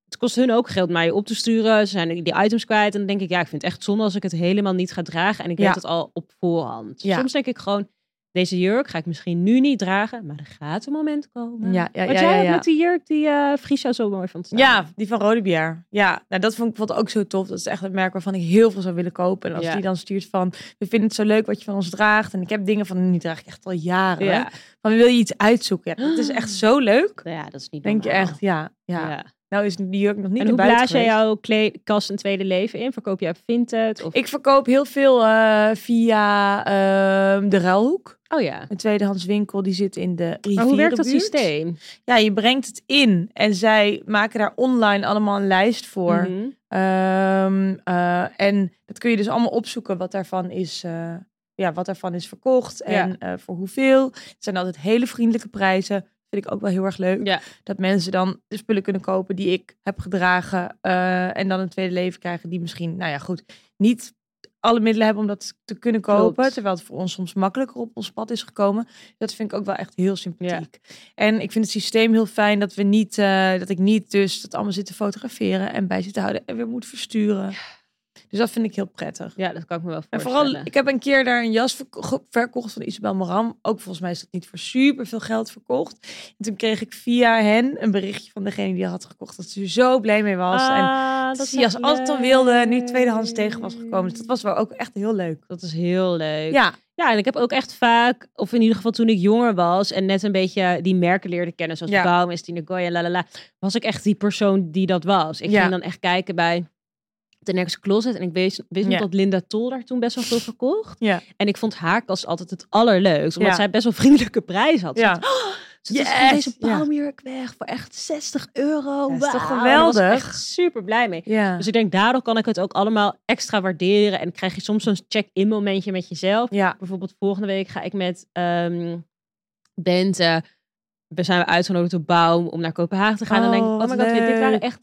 Het kost hun ook geld mij op te sturen. Ze zijn die items kwijt. En dan denk ik, ja, ik vind het echt zonde als ik het helemaal niet ga dragen. En ik Ja. weet het al op voorhand. Ja. Soms denk ik gewoon, deze jurk ga ik misschien nu niet dragen. Maar er gaat een moment komen. Ja, ja, Wat ja, jij ja, met die jurk die eh Friesjo zo mooi vond staan. Ja, die van Rode Bier. Ja, nou, dat vond ik bijvoorbeeld ook zo tof. Dat is echt een merk waarvan ik heel veel zou willen kopen. En als die dan stuurt van, we vinden het zo leuk wat je van ons draagt. En ik heb dingen van, die draag ik echt al jaren. Ja. Van, wil je iets uitzoeken? Ja, dat is echt zo leuk. ja, dat is niet Denk je echt, ja, ja. Nou is die jurk nog niet En hoe blaas jij jouw kast een tweede leven in? Verkoop jij op Vinted? Of... Ik verkoop heel veel eh, via ehm, de Ruilhoek. Oh ja. Een tweedehands winkel, die zit in de Maar hoe werkt dat systeem? Ja, je brengt het in. En zij maken daar online allemaal een lijst voor. Mhm. Ehm, eh, en dat kun je dus allemaal opzoeken wat daarvan is, eh, ja, wat daarvan is verkocht en voor hoeveel. Het zijn altijd hele vriendelijke prijzen. Vind ik ook wel heel erg leuk. Ja. Dat mensen dan de spullen kunnen kopen die ik heb gedragen. eh, en dan een tweede leven krijgen die misschien, nou ja, goed, niet alle middelen hebben om dat te kunnen kopen. Klopt. Terwijl het voor ons soms makkelijker op ons pad is gekomen. Dat vind ik ook wel echt heel sympathiek. En ik vind het systeem heel fijn dat we niet, eh, dat ik niet dus dat allemaal zit te fotograferen en bij zit te houden en weer moet versturen. Dus dat vind ik heel prettig. Ja, dat kan ik me wel En voorstellen. vooral, ik heb een keer daar een jas verko- verkocht van Isabel Moram. Ook volgens mij is dat niet voor super veel geld verkocht. En toen kreeg ik via hen een berichtje van degene die had gekocht. Dat ze er zo blij mee was. en Ah, dat dat ze die jas altijd al wilde en nu tweedehands tegen was gekomen. Dus dat was wel ook echt heel leuk. Dat is heel leuk. Ja, Ja, en ik heb ook echt vaak, of in ieder geval toen ik jonger was en net een beetje die merken leerde kennen, zoals Ja. ja. Baumes, Tina Goya, la la la, was ik echt die persoon die dat was. Ik Ja. ging dan echt kijken bij de Next Closet en ik wist, wist nog Ja. dat Linda Tol daar toen best wel veel verkocht. Ja. En ik vond haar kast altijd het allerleukst, omdat Ja. zij best wel vriendelijke prijs had. ja. Ze yes. Yes! deze Ja. baumjurk weg voor echt 60 euro. Ja, is toch Wauw, daar geweldig? was ik echt super blij mee. ja. Dus ik denk, daardoor kan ik het ook allemaal extra waarderen. En krijg je soms zo'n check-in momentje met jezelf. ja. Bijvoorbeeld volgende week ga ik met ehm Bente. We zijn uitgenodigd door Baum om naar Kopenhagen te gaan. en dan denk ik, Oh, oh my god, dit waren echt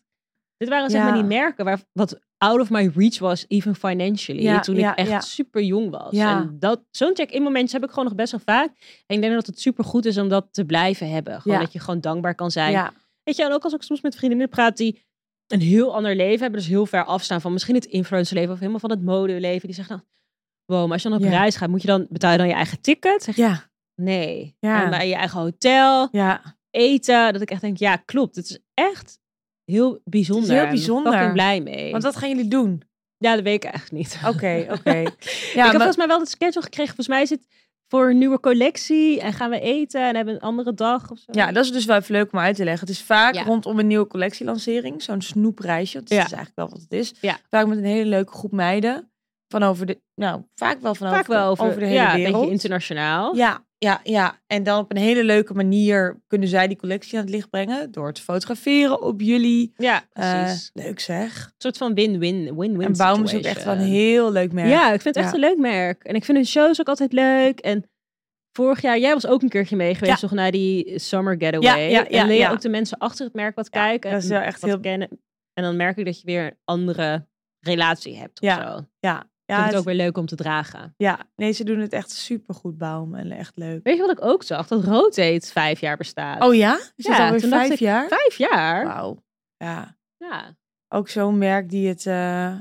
Dit waren zeg Ja. maar die merken waar, wat out of my reach was, even financially. Ja, toen ja, ik echt ja. super jong was. En dat, zo'n check-in momentjes heb ik gewoon nog best wel vaak. En ik denk dat het super goed is om dat te blijven hebben. Gewoon dat je gewoon dankbaar kan zijn. Ja, Weet je, en ook als ik soms met vriendinnen praat die een heel ander leven hebben. Dus heel ver afstaan van misschien het influencerleven of helemaal van het modeleven. Die zeggen dan, wow, maar als je dan op reis gaat, moet je dan, betaal je dan je eigen ticket? Zeg ja, nee. Ja. En je eigen hotel, ja. eten. Dat ik echt denk, ja, klopt. Het is echt heel bijzonder. heel Ik ben er bijzonder. fucking blij mee. Want wat gaan jullie doen? Ja, dat weet ik echt niet. Oké, oké. Ja, ik heb maar- volgens mij wel het schedule gekregen. Volgens mij is het voor een nieuwe collectie. En gaan we eten en hebben een andere dag of zo. Ja, dat is dus wel even leuk om uit te leggen. Het is vaak Ja. rondom een nieuwe collectielancering. Zo'n snoepreisje. Dat is Ja. eigenlijk wel wat het is. Ja. Vaak met een hele leuke groep meiden. Van over de... Nou, vaak wel van Vaak over, wel over, de hele ja, een wereld. beetje internationaal. Ja, ja, ja. En dan op een hele leuke manier kunnen zij die collectie aan het licht brengen. Door te fotograferen op jullie. Ja, Eh, precies. leuk zeg. Een soort van win-win, win-win En Baum is ook echt wel een heel leuk merk. Ja, ik vind het echt een leuk merk. En ik vind hun shows ook altijd leuk. En vorig jaar, jij was ook een keertje mee geweest, Ja. toch naar die Summer Getaway. Ja, ja, ja, en leer je ja. ook de mensen achter het merk wat kijken. dat is en wel echt wat heel- kennen. En dan merk ik dat je weer een andere relatie hebt of Ja. zo. Ja, vind het het- ook weer leuk om te dragen. ja. Nee, ze doen het echt super goed, Baum. En echt leuk. Weet je wat ik ook zag? Dat Rotate vijf jaar bestaat. Oh ja? Is Ja, alweer vijf ik, jaar? Vijf jaar? Wauw. Ja. Ja. Ook zo'n merk die het... eh,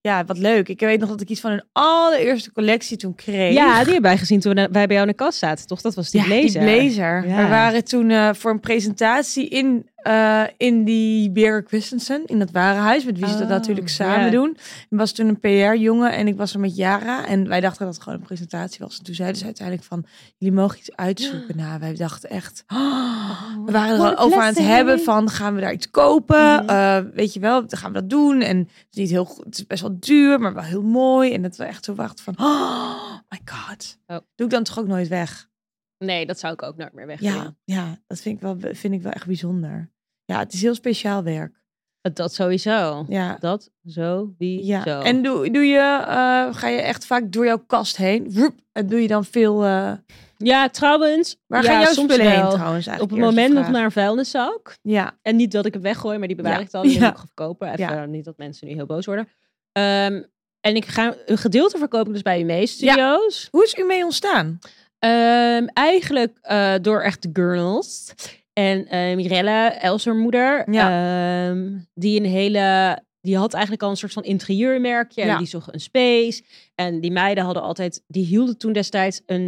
Ja, wat leuk. Ik weet nog dat ik iets van hun allereerste collectie toen kreeg. ja, die hebben wij gezien toen wij bij jou in de kast zaten, toch? Dat was die Ja, blazer. die blazer. Ja. We waren toen eh, voor een presentatie in, eh, in die Birger Christensen, in dat warenhuis, met wie ze dat Oh, natuurlijk samen doen. Er was toen een PR-jongen en ik was er met Yara. En wij dachten dat het gewoon een presentatie was. En toen zeiden ze uiteindelijk van, jullie mogen iets uitzoeken. Nou, wij dachten echt, oh, we waren er al over aan het hebben van, gaan we daar iets kopen? Mhm. Eh, weet je wel, dan gaan we dat doen. En het is niet heel goed, het is best wel duur, maar wel heel mooi. En dat we echt zo wachten van, oh my god. Oh. Doe ik dan toch ook nooit weg? Nee, dat zou ik ook nooit meer weg Ja, ja, dat vind ik, wel, vind ik wel echt bijzonder. Ja, het is heel speciaal werk. Dat sowieso. Ja, Dat zo, wie ja. En doe, doe je, eh, ga je echt vaak door jouw kast heen? Woep, en doe je dan veel... eh, ja, trouwens. waar ja, gaan jouw soms spullen wel. heen trouwens? Op het moment nog naar een vuilniszak. Ja, En niet dat ik hem weggooi, maar die bewaar Ja. ik dan. Die Ja. ik verkopen. Even, Ja. Niet dat mensen nu heel boos worden. Ehm, en ik ga een gedeelte verkopen dus bij UME Studios. hoe is u mee ontstaan? Ehm, eigenlijk eh, door echt de girls. En eh Mirella, Elser moeder, ehm, die een hele... Die had eigenlijk al een soort van interieurmerkje. En Ja. die zocht een space. En die meiden hadden altijd... Die hielden toen destijds een,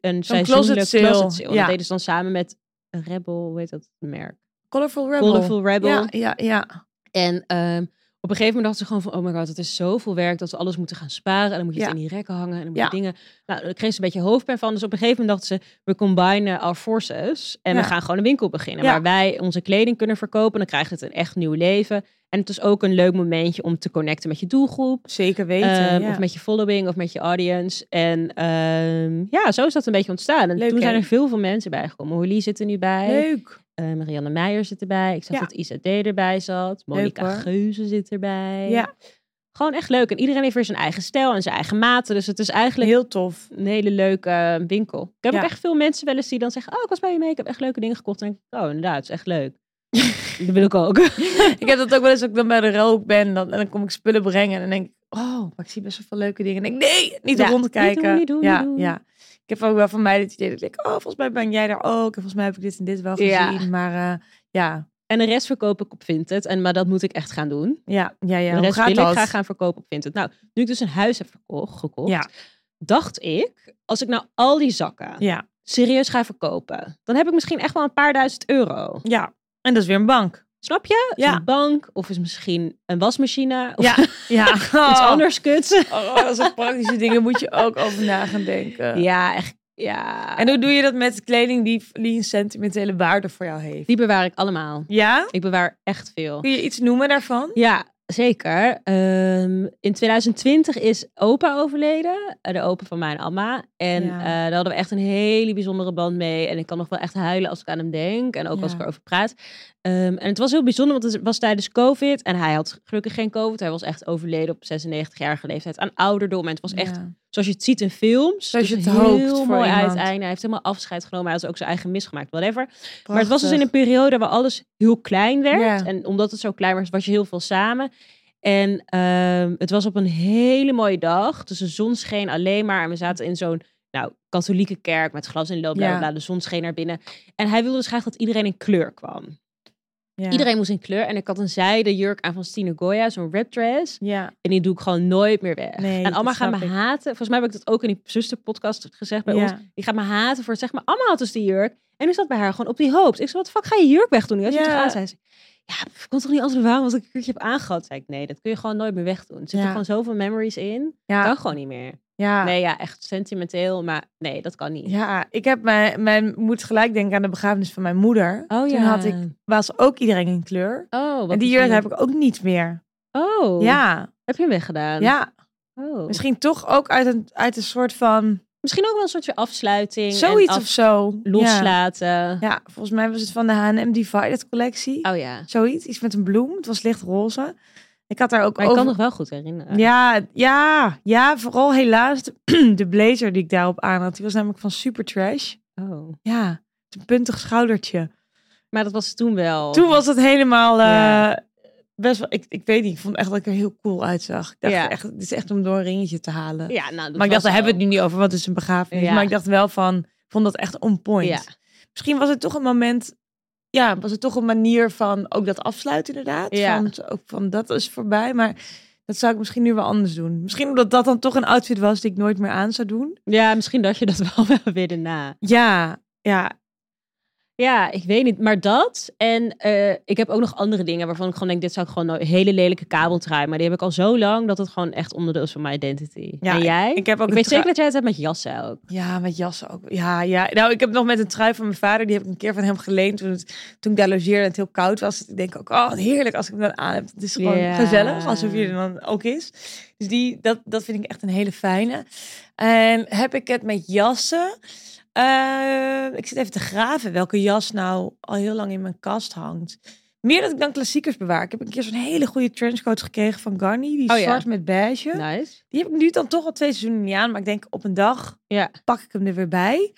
een seizoenlijk closet sale. closet sale. En Ja. Dat deden ze dan samen met Rebel, hoe heet dat merk? Colorful Rebel. Colorful Rebel. Ja, ja, ja. En ehm, op een gegeven moment dachten ze gewoon van... Oh my god, het is zoveel werk dat we alles moeten gaan sparen. En dan moet je het in die rekken hangen. En dan moet Ja. je dingen... Nou, daar kreeg ze een beetje hoofdpijn van. Dus op een gegeven moment dachten ze... We combinen our forces. En we gaan gewoon een winkel beginnen. Waar wij onze kleding kunnen verkopen. Dan krijgt het een echt nieuw leven. En het is ook een leuk momentje om te connecten met je doelgroep. Zeker weten. Ehm, ja. Of met je following of met je audience. En ehm, ja, zo is dat een beetje ontstaan. En Leuk, toen zijn er veel veel mensen bijgekomen. Holly zit er nu bij. Leuk. Eh, Marianne Meijer zit erbij. Ik zag Ja. dat Isa D erbij zat. Monika hoor. Geuze zit erbij. Ja, Gewoon echt leuk. En iedereen heeft weer zijn eigen stijl en zijn eigen maten. Dus het is eigenlijk heel tof. een hele leuke eh, winkel. Ik heb Ja. ook echt veel mensen wel eens die dan zeggen... Oh, ik was bij je mee. Ik heb echt leuke dingen gekocht. En ik, oh, inderdaad. Het is echt leuk. dat wil ik ook. ik heb dat ook wel eens als ik dan bij de rook ben. Dan, en dan kom ik spullen brengen. En dan denk ik, oh, maar ik zie best wel veel leuke dingen. En ik denk, nee, niet Ja, rondkijken. niet doen, niet doen, ja, niet doen. ja. Ik heb ook wel van mij het idee dat ik, oh, volgens mij ben jij daar ook. En volgens mij heb ik dit en dit wel gezien. Ja. Maar eh, ja, En de rest verkoop ik op Vinted. En, maar dat moet ik echt gaan doen. ja, ja, ja. de rest wil dat? ik graag gaan verkopen op Vinted. Nou, nu ik dus een huis heb verkocht, gekocht... Ja, dacht ik... Als ik nou al die zakken ja, serieus ga verkopen... dan heb ik misschien echt wel een paar duizend euro. ja. En dat is weer een bank. Snap je? Ja. Een bank of is misschien een wasmachine of Ja, ja. iets Oh. anders kuts. Oh, dat zijn praktische dingen moet je ook over na gaan denken. Ja, echt. Ja. En hoe doe je dat met kleding die, die een sentimentele waarde voor jou heeft? die bewaar ik allemaal. Ja? Ik bewaar echt veel. Kun je iets noemen daarvan? Ja, zeker. Ehm, in 2020 is opa overleden. eh, De opa van mijn Amma. En Ja. eh, daar hadden we echt een hele bijzondere band mee. En ik kan nog wel echt huilen als ik aan hem denk. En ook als ik erover praat. Ehm, en het was heel bijzonder, want het was tijdens COVID. En hij had gelukkig geen COVID. Hij was echt overleden op 96-jarige leeftijd aan ouderdom. En het was echt Ja. zoals je het ziet in films. Zoals je het heel hoopt mooi uiteinde. Hij heeft helemaal afscheid genomen. Hij had ook zijn eigen misgemaakt, whatever. Maar het was dus in een periode waar alles heel klein werd. Ja. En omdat het zo klein was, was je heel veel samen. En ehm, het was op een hele mooie dag. Dus de zon scheen alleen maar. En we zaten in zo'n nou, katholieke kerk met glas in loop. Ja. De zon scheen naar binnen. En hij wilde dus graag dat iedereen in kleur kwam. Ja. Iedereen moest in kleur. En ik had een zijde jurk aan van Stine Goya, zo'n red dress. Ja. En die doe ik gewoon nooit meer weg. Nee, en allemaal gaan me ik. haten. Volgens mij heb ik dat ook in die zusterpodcast gezegd bij Ja. ons. Die gaat me haten voor het zeg maar, allemaal had dus die jurk. En nu zat bij haar gewoon op die hoofd. Ik zei, wat fuck ga je jurk wegdoen? nu? Als je het Ja. ze, ja, ik kon toch niet anders bewaren als ik een keertje heb aangehad. Zei ik, nee, dat kun je gewoon nooit meer wegdoen. Er zitten Ja. gewoon zoveel memories in. Ja. Kan gewoon niet meer. Ja. Nee, ja, echt sentimenteel. Maar nee, dat kan niet. Ja, ik heb mijn, mijn moet gelijk denken aan de begrafenis van mijn moeder. Oh Toen ja. had ik, was ook iedereen in kleur. Oh, wat en die jurk heb ik ook niet meer. Oh, Ja, heb je hem weggedaan? ja. Oh. Misschien toch ook uit een, uit een soort van Misschien ook wel een soort afsluiting. en zoiets af- of zo. Loslaten. ja, volgens mij was het van de H&M Divided collectie. Oh ja. Zoiets, iets met een bloem. Het was lichtroze. Ik had daar ook Maar ik over... kan nog wel goed herinneren. Ja, ja, ja, vooral helaas de, de blazer die ik daarop aan had. Die was namelijk van Super Trash. Oh. Ja, een puntig schoudertje. Maar dat was toen wel. Toen was het helemaal eh. Best wel. Ik, ik weet niet, ik vond echt dat ik er heel cool uitzag. Ik dacht Ja. echt, dit is echt om door een ringetje te halen. Ja, nou, dat maar ik dacht, daar hebben we het nu niet over, wat is een begrafenis. Ja. Maar ik dacht wel van, ik vond dat echt on point. Ja. Misschien was het toch een moment, ja, was het toch een manier van ook dat afsluiten inderdaad. Ja. Van, ook van dat is voorbij, maar dat zou ik misschien nu wel anders doen. Misschien omdat dat dan toch een outfit was die ik nooit meer aan zou doen. Ja, misschien dat je dat wel wel weer daarna. Ja, ja, Ja, ik weet niet. Maar dat. En eh, ik heb ook nog andere dingen waarvan ik gewoon denk, dit zou ik gewoon nooit... Hele lelijke kabeltrui. Maar die heb ik al zo lang dat het gewoon echt onderdeel is van mijn identity. Ja, en jij? ik heb ook Ik een weet zeker dat jij het hebt met jassen ook. Ja, met jassen ook. Ja, ja. Nou, ik heb nog met een trui van mijn vader. Die heb ik een keer van hem geleend toen, het, toen ik daar logeerde en het heel koud was. Ik denk ook, oh, heerlijk als ik hem dan aan heb. Het is gewoon gezellig, alsof hij er dan ook is. Dus die, dat, dat vind ik echt een hele fijne. En heb ik het met jassen? Eh, ik zit even te graven welke jas nou al heel lang in mijn kast hangt. Meer dat ik dan klassiekers bewaar. Ik heb een keer zo'n hele goede trenchcoat gekregen van Garni. Die Oh ja. zwart met beige. Nice. Die heb ik nu dan toch al twee seizoenen niet aan. Maar ik denk op een dag Ja. pak ik hem er weer bij.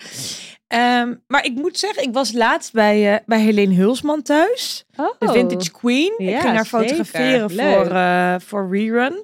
Ehm, maar ik moet zeggen, ik was laatst bij, eh, bij Helene Hulsman thuis. Oh. De Vintage Queen. ik ging haar fotograferen voor, eh, voor Rerun.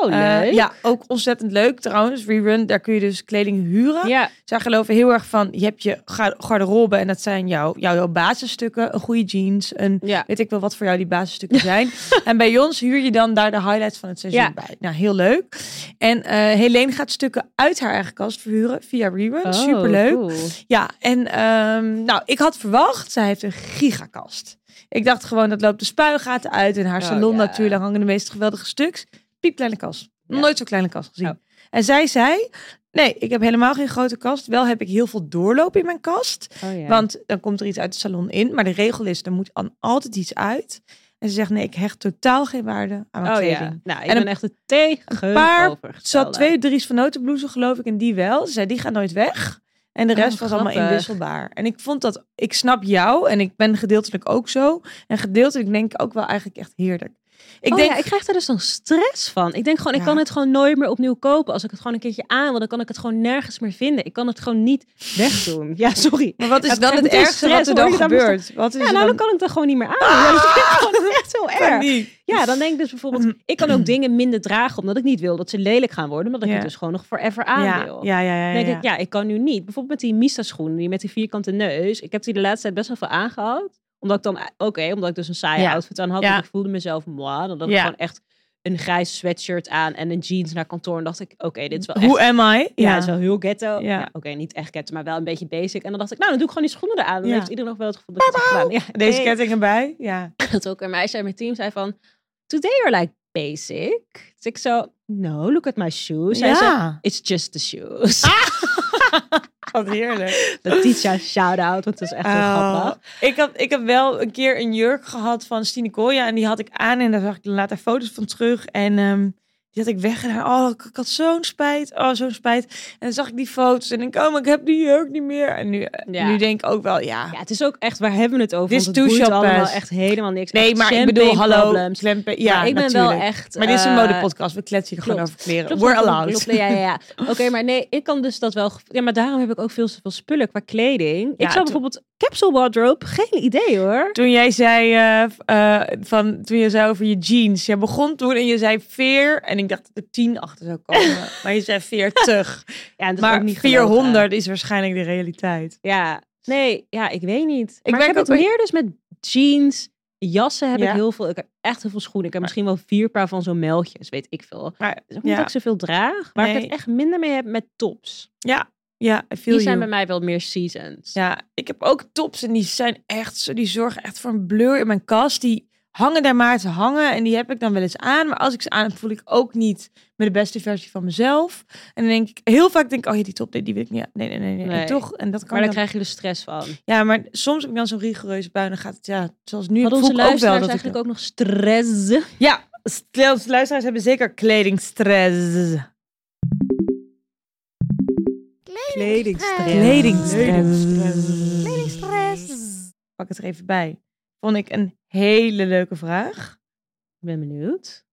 Oh, Eh, leuk. ja, ook ontzettend leuk trouwens. Rerun, daar kun je dus kleding huren. Ja. Zij geloven heel erg van, je hebt je ga- garderobe en dat zijn jouw, jouw, jouw basisstukken. Een goede jeans, een Ja. weet ik wel wat voor jou die basisstukken zijn. en bij ons huur je dan daar de highlights van het seizoen Ja. bij. Nou, heel leuk. En Helene gaat stukken uit haar eigen kast verhuren via Rerun. Oh, Superleuk. cool. Ja, en ehm, nou, ik had verwacht, zij heeft een gigakast. Ik dacht gewoon, dat loopt de spuigaten uit in haar Oh, salon ja. natuurlijk. Hangen de meest geweldige stuks. Piepkleine kast. Nog Ja. Nooit zo'n kleine kast gezien. Oh. En zij zei, nee, ik heb helemaal geen grote kast. Wel heb ik heel veel doorloop in mijn kast. Ja. Want dan komt er iets uit de salon in. Maar de regel is, er moet dan altijd iets uit. En ze zegt, nee, ik hecht totaal geen waarde aan mijn Oh kleding. ja. Nou, ik En ben een echt het tegenovergestelde. Ze had twee Dries van Notenbloezen, geloof ik, en die wel. Ze zei, die gaan nooit weg. En de Oh, rest was allemaal inwisselbaar. En ik vond dat, ik snap jou en ik ben gedeeltelijk ook zo. En gedeeltelijk denk ik ook wel eigenlijk echt heerlijk. Ik oh denk, ja, ik krijg er dus dan stress van. Ik denk gewoon, ik Ja. kan het gewoon nooit meer opnieuw kopen. Als ik het gewoon een keertje aan wil, dan kan ik het gewoon nergens meer vinden. Ik kan het gewoon niet wegdoen. Ja, sorry. maar wat is dan het ergste wat er dan gebeurt? Wat is Ja, nou, dan dan? kan ik het gewoon niet meer aan. Ja, dat gewoon echt Dan erg. Ja, dan denk ik dus bijvoorbeeld, ik kan ook dingen minder dragen omdat ik niet wil dat ze lelijk gaan worden, maar dat ik het dus gewoon nog forever aan wil. ja, ja, ja. Dan denk ik, ja, ik kan nu niet. Bijvoorbeeld met die Mista schoenen, die met die vierkante neus. Ik heb die de laatste tijd best wel veel aangehad. Omdat ik dan, oké, omdat ik dus een saaie Ja. outfit aan had. Ja. en ik voelde mezelf moi. Dan had ik Ja. gewoon echt een grijs sweatshirt aan en een jeans naar kantoor. En dacht ik, oké, dit is wel echt... Hoe am I? ja, Ja. het is wel heel ghetto. Ja. Ja. oké, niet echt ghetto, maar wel een beetje basic. En dan dacht ik, nou, dan doe ik gewoon die schoenen eraan. Dan Ja. heeft iedereen nog wel het gevoel dat gedaan. Ja, Deze ketting erbij? Ja. Dat ook een meisje uit mijn team zei van, today you're like basic. Dus ik zo, no, look at my shoes. Zij zei, Ja. it's just the shoes. Wat heerlijk. De Titia shout-out, want het is echt heel Oh, grappig. ik, had, ik heb wel een keer een jurk gehad van Stine Kolja. En die had ik aan en daar zag ik later foto's van terug. En ehm, die die had ik weggedaan. Oh, ik, ik had zo'n spijt. Oh, zo'n spijt. En dan zag ik die foto's en denk ik, oh, maar ik heb die jurk niet meer. En nu, Ja. nu denk ik ook wel, ja. Ja, het is ook echt, waar hebben we het over? Het too boeit allemaal echt helemaal niks. nee, Echt maar ik bedoel, hallo. Klempen, ja, maar ik ben wel echt... Maar dit is een eh, modepodcast. We kletsen hier gewoon over kleren. Klopt, We're klopt, allowed. Ja, ja, ja. Oké, maar nee, ik kan dus dat wel... Ja, maar daarom heb ik ook veel, veel spullen qua kleding. Ja, ik zou bijvoorbeeld capsule wardrobe, geen idee hoor. Toen jij zei eh, eh, van toen je zei over je jeans. Je begon toen en je zei veer. En ik dacht dat er tien achter zou komen. maar je zei veertig. Ja, en dat is maar ook niet 400 is waarschijnlijk de realiteit. Ja, nee, ja, ik weet niet. Ik maar ik merk heb het ook- meer dus met jeans, jassen heb Ja. ik heel veel. Ik heb echt heel veel schoenen. Ik heb misschien wel vier paar van zo'n melkjes, weet ik veel. Maar Het niet Ja. dat ik zoveel draag. Waar ik het echt minder mee heb met tops. ja, ja, I feel Die you. zijn bij mij wel meer seasons. Ja, ik heb ook tops en die zijn echt zo, die zorgen echt voor een blur in mijn kast. Die hangen daar maar te hangen en die heb ik dan wel eens aan. Maar als ik ze aan heb, voel ik ook niet met de beste versie van mezelf. En dan denk ik heel vaak denk ik, oh ja, die top, nee, die wil ik niet. Nee, nee, nee, nee. Toch, en dat kan maar daar dan- krijg je er stress van. Ja, maar soms heb ik dan zo'n rigoureuze bui dan gaat het, ja, zoals nu Hadden voel onze ik ook wel luisteraars dat eigenlijk ik... ook nog stress? Ja, onze luisteraars hebben zeker kledingstress. Kledingstress. Kledingstress. Pak het er even bij. Vond ik een hele leuke vraag. Ik ben benieuwd.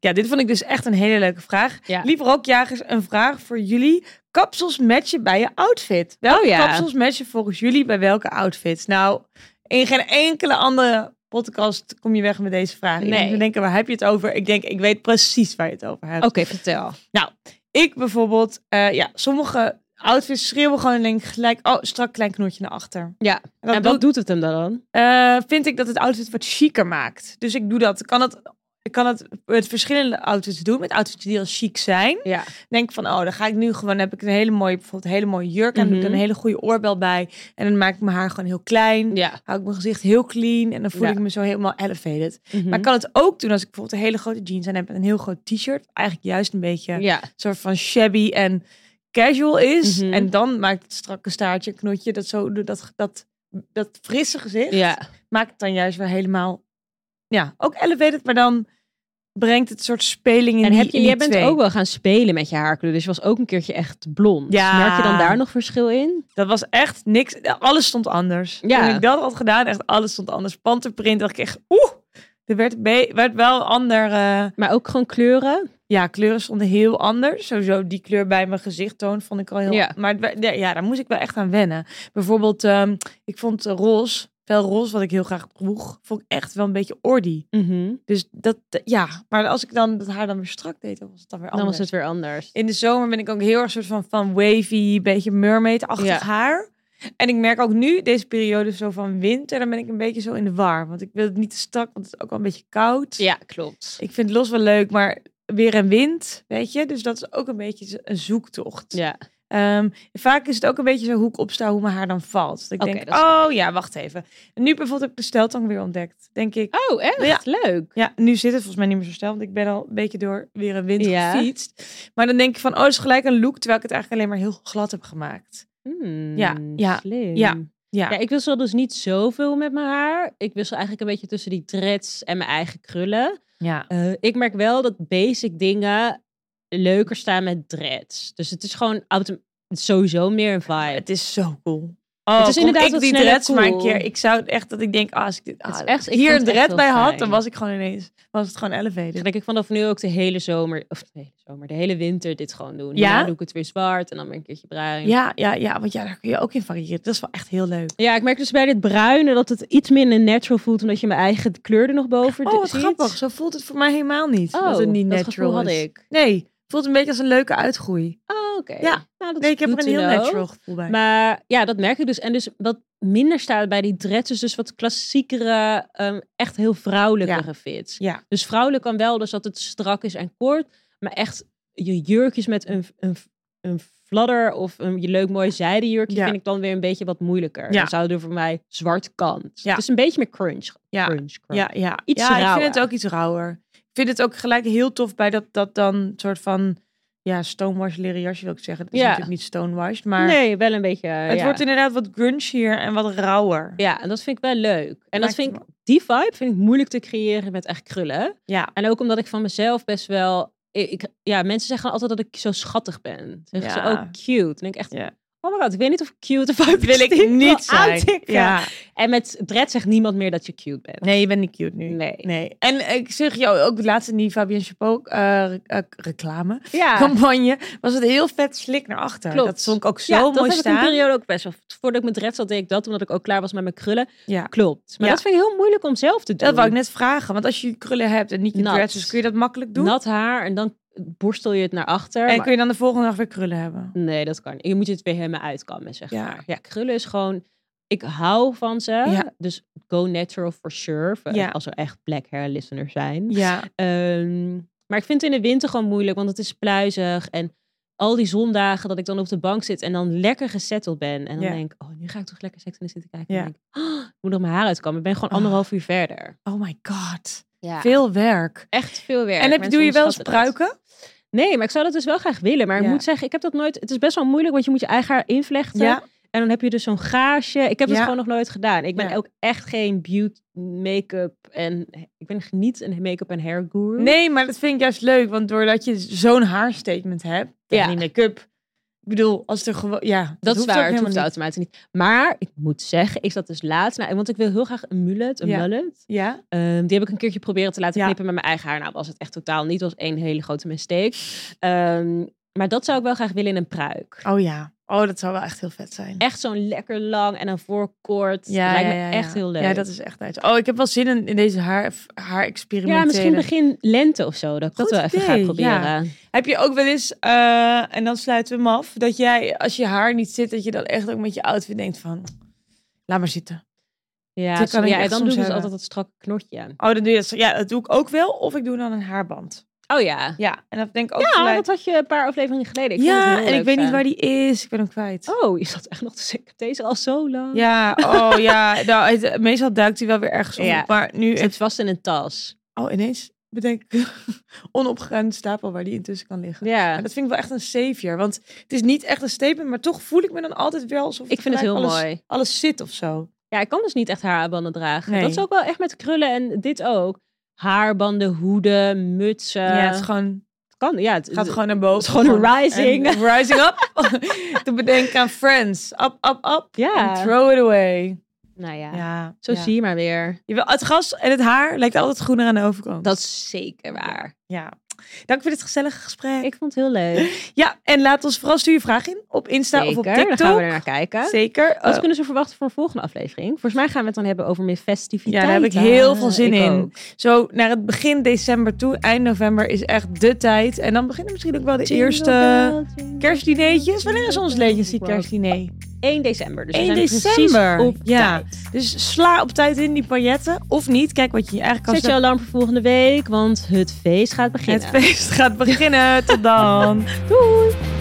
Ja, dit vond ik dus echt een hele leuke vraag. Ja. Liever ook jagers, een vraag voor jullie. Kapsels matchen bij je outfit. Welke Oh ja. kapsels matchen volgens jullie bij welke outfits? Nou, in geen enkele andere podcast kom je weg met deze vraag. Nee. Nee. denken, waar heb je het over? Ik denk, ik weet precies waar je het over hebt. Oké, vertel. Ik bijvoorbeeld, eh, ja, sommige outfits schreeuwen gewoon denk ik gelijk, oh, strak klein knoertje naar achter. Ja, En dat en wat doet het hem dan? eh, vind ik dat het outfit wat chiquer maakt. Dus ik doe dat. Ik kan het, ik kan het met verschillende outfits doen. Met outfits die al chic zijn. Ja. Denk van, oh, dan ga ik nu gewoon, heb ik een hele mooie, bijvoorbeeld een hele mooie jurk aan. Doe ik Mhm. een hele goede oorbel bij. En dan maak ik mijn haar gewoon heel klein. Ja. Hou ik mijn gezicht heel clean. En dan voel Ja. ik me zo helemaal elevated. Mhm. Maar ik kan het ook doen als ik bijvoorbeeld een hele grote jeans aan heb. En een heel groot t-shirt. Eigenlijk juist een beetje Ja. soort van shabby en casual is. Mhm. En dan maakt het strakke staartje, knotje, dat zo, dat, dat, dat frisse gezicht Ja. maakt het dan juist weer helemaal, ja, ook elevated, maar dan brengt het een soort speling in En die, heb je, in jij bent twee. ook wel gaan spelen met je haarkleur. Dus je was ook een keertje echt blond. Ja. Merk je dan daar nog verschil in? Dat was echt niks, alles stond anders. Ja. Toen ik dat had gedaan, echt alles stond anders. Panterprint, dacht ik echt, oeh, er werd, werd wel ander, eh, Maar ook gewoon kleuren? ja, kleuren stonden heel anders. Sowieso die kleur bij mijn gezichttoon vond ik al heel, Ja. maar werd- ja, daar moest ik wel echt aan wennen. Bijvoorbeeld, ehm, ik vond roze, roze, wat ik heel graag droeg, vond ik echt wel een beetje ordy. Mhm. Dus dat, ja, maar als ik dan dat haar dan weer strak deed, dan was het dan weer Dan anders. was het weer anders. In de zomer ben ik ook heel erg soort van, van wavy, beetje mermaid-achtig Ja. haar. En ik merk ook nu, deze periode zo van winter, dan ben ik een beetje zo in de war. Want ik wil het niet te strak, want het is ook wel een beetje koud. Ja, klopt. Ik vind los wel leuk, maar weer en wind, weet je. Dus dat is ook een beetje een zoektocht. Ja. Ehm, vaak is het ook een beetje zo hoe ik opsta, hoe mijn haar dan valt. Dat ik denk, dat is oh ja, wacht even. En nu bijvoorbeeld heb ik de steltang weer ontdekt. Denk ik, Oh, echt? Leuk. ja, nu zit het volgens mij niet meer zo snel, want ik ben al een beetje door weer een wind Ja. gefietst. Maar dan denk ik van, oh, dat is gelijk een look, terwijl ik het eigenlijk alleen maar heel glad heb gemaakt. Hmm, Ja, ja, slim. ja. Ja, Ja, ik wissel dus niet zoveel met mijn haar. Ik wissel eigenlijk een beetje tussen die dreads en mijn eigen krullen. ja. Eh, ik merk wel dat basic dingen leuker staan met dreads. Dus het is gewoon autom- sowieso meer een vibe. Het is zo cool. Oh, Het is inderdaad ik die dreads maar een keer. Ik zou echt dat ik denk, ah, als ik dit, ah, echt- ik hier dread bij had, dan was ik gewoon ineens, was het gewoon elevated. Dan denk ik vanaf nu ook de hele zomer, of de hele zomer, de hele winter dit gewoon doen. Ja? Daarna doe ik het weer zwart en dan weer een keertje bruin. Ja, ja, ja, want ja, daar kun je ook in variëren. Dat is wel echt heel leuk. Ja, ik merk dus bij dit bruine dat het iets minder natural voelt, omdat je mijn eigen kleur er nog boven Oh, wat ziet. grappig. Zo voelt het voor mij helemaal niet. Oh, dat het niet dat natural gevoel had ik. Nee, voelt een beetje als een leuke uitgroei. Oh, oké. Ja. Nou, dat Nee, ik heb er een heel know. natural gevoel bij. Maar ja, dat merk ik dus. En dus wat minder staat bij die dreads is dus wat klassiekere, ehm, echt heel vrouwelijkere fits. Ja. Dus vrouwelijk kan wel, dus dat het strak is en kort. Maar echt je jurkjes met een, een, een fladder of een je leuk mooi zijden jurkje Ja. vind ik dan weer een beetje wat moeilijker. Ja. Dan zou er voor mij zwart kant. Ja. Het is een beetje meer crunch. Ja. crunch, crunch. Ja, ja. Iets ja ik vind het ook iets rauwer. Ik vind het ook gelijk heel tof bij dat, dat dan soort van, ja, stonewash leren jasje wil ik zeggen. Het is Ja. natuurlijk niet stonewashed, maar nee, wel een beetje. het ja. wordt inderdaad wat grunchier en wat rauwer. Ja, en dat vind ik wel leuk. En dat vind ik, die vibe vind ik moeilijk te creëren met echt krullen. Ja, En ook omdat ik van mezelf best wel ik, ja, mensen zeggen altijd dat ik zo schattig ben. Zeggen ze Ja. ook cute. En ik echt, Ja. Oh my god, ik weet niet of ik cute of Wil ik niet zijn. Ja. En met Dred zegt niemand meer dat je cute bent. Nee, je bent niet cute nu. Nee. nee. En ik zeg jou ook laatst in die Fabienne Chapeau eh, eh, reclame Ja, campagne was het heel vet slik naar achter. Klopt. Dat stond ik ook zo ja, mooi dat heb ik staan. een periode ook best wel. Voordat ik met Dred zat, deed ik dat. Omdat ik ook klaar was met mijn krullen. Ja. Klopt. Maar Ja. dat vind ik heel moeilijk om zelf te doen. Dat wou ik net vragen, want als je krullen hebt en niet je dreads, dus kun je dat makkelijk doen. Nat haar en dan borstel je het naar achter. en maar- kun je dan de volgende dag weer krullen hebben. Nee, dat kan niet. Je moet het weer helemaal uitkammen, zeg Ja. maar. Ja, krullen is gewoon... Ik hou van ze. Ja. Dus go natural for sure. Ja. Als er echt black hair listeners zijn. Ja, Ehm, maar ik vind het in de winter gewoon moeilijk, want het is pluizig. En al die zondagen dat ik dan op de bank zit en dan lekker gesetteld ben. En dan denk ik, oh, nu ga ik toch lekker seks in de zitten kijken. Ja. En denk ik, oh, ik moet nog mijn haar uitkammen. Ik ben gewoon Oh. anderhalf uur verder. oh my god. Ja. Veel werk. Echt veel werk. en heb, doe je wel eens dat. pruiken? Nee, maar ik zou dat dus wel graag willen. Maar ik moet zeggen, ik heb dat nooit... Het is best wel moeilijk, want je moet je eigen haar invlechten. Ja. En dan heb je dus zo'n gaasje. Ik heb het Ja. gewoon nog nooit gedaan. Ik ben Ja. ook echt geen beauty, make-up en... Ik ben niet een make-up en hair guru. Nee, maar dat vind ik juist leuk, want doordat je zo'n haarstatement hebt, ja. die make-up. Ik bedoel, als er gewoon, ja, Dat, is hoeft ook waar, het helemaal hoeft niet. automatisch niet. Maar ik moet zeggen, ik zat dus laatst... Nou, want ik wil heel graag een mullet, een Ja. mullet. Ja, Ehm, die heb ik een keertje proberen te laten Ja. knippen met mijn eigen haar. Nou, was het echt totaal niet. Was één hele grote mistake. Ehm, maar dat zou ik wel graag willen in een pruik. oh ja. Oh, dat zou wel echt heel vet zijn. Echt zo'n lekker lang en dan voorkort. Ja, Lijkt ja, me echt ja. heel leuk. Ja, dat is echt nice. Oh, ik heb wel zin in, in deze haar, haar experimenteren. Ja, misschien begin lente of zo. Dat ik dat Goed wel even ga idee, proberen. ja. Heb je ook wel eens, eh, en dan sluiten we hem af, dat jij, als je haar niet zit, dat je dan echt ook met je outfit denkt van, laat maar zitten. Ja, zo- dan doe ik dus altijd dat strakke knotje aan. Oh, dan doe je dat. Ja, dat doe ik ook wel. Of ik doe dan een haarband. Oh ja. Ja, en dat denk ik ook Ja, gelijk. dat had je een paar afleveringen geleden. Ik ja, en ik weet niet waar die is. Ik ben hem kwijt. Oh, je zat echt nog te zeggen. Deze al zo lang. Ja, oh ja. Nou, het- meestal duikt hij wel weer ergens op. Ja. Maar nu Het vast in een tas. Oh, ineens bedenk ik onopgeruimde stapel waar die intussen kan liggen. Ja. Maar dat vind ik wel echt een savior. Want het is niet echt een statement, maar toch voel ik me dan altijd wel alsof Ik vind het heel alles, mooi. alles zit of zo. Ja, ik kan dus niet echt haarbanden dragen. Nee. Dat is ook wel echt met krullen en dit ook. Haarbanden, hoeden, mutsen. ja, het is gewoon, kan. Ja, het gaat gewoon naar boven. het is gewoon een rising. En rising up. Te bedenken aan Friends. Up, up, up. Ja. Throw it away. Nou ja, Ja, zo ja. zie je maar weer. Je wil, het gras en het haar lijkt altijd groener aan de overkant. Dat is zeker waar. Ja. Dank voor dit gezellige gesprek. Ik vond het heel leuk. Ja, en laat ons vooral stuur je vraag in op Insta Zeker, of op dan TikTok. gaan we er naar kijken. Zeker. Wat Eh, kunnen ze verwachten voor een volgende aflevering? Volgens mij gaan we het dan hebben over meer ja, festiviteiten. daar heb ik heel veel zin Ik in. ook. Zo naar het begin december toe, eind november is echt de tijd. En dan beginnen misschien ook wel de eerste kerstdineetjes. Wanneer is ons legendary kerstdiner? 1 december. Dus we 1 zijn precies december. op Ja. tijd. Dus sla op tijd in die pailletten. Of niet, kijk wat je in je eigen kast Zet je alarm voor volgende week, want het feest gaat beginnen. Het feest gaat beginnen. Tot dan. Doei!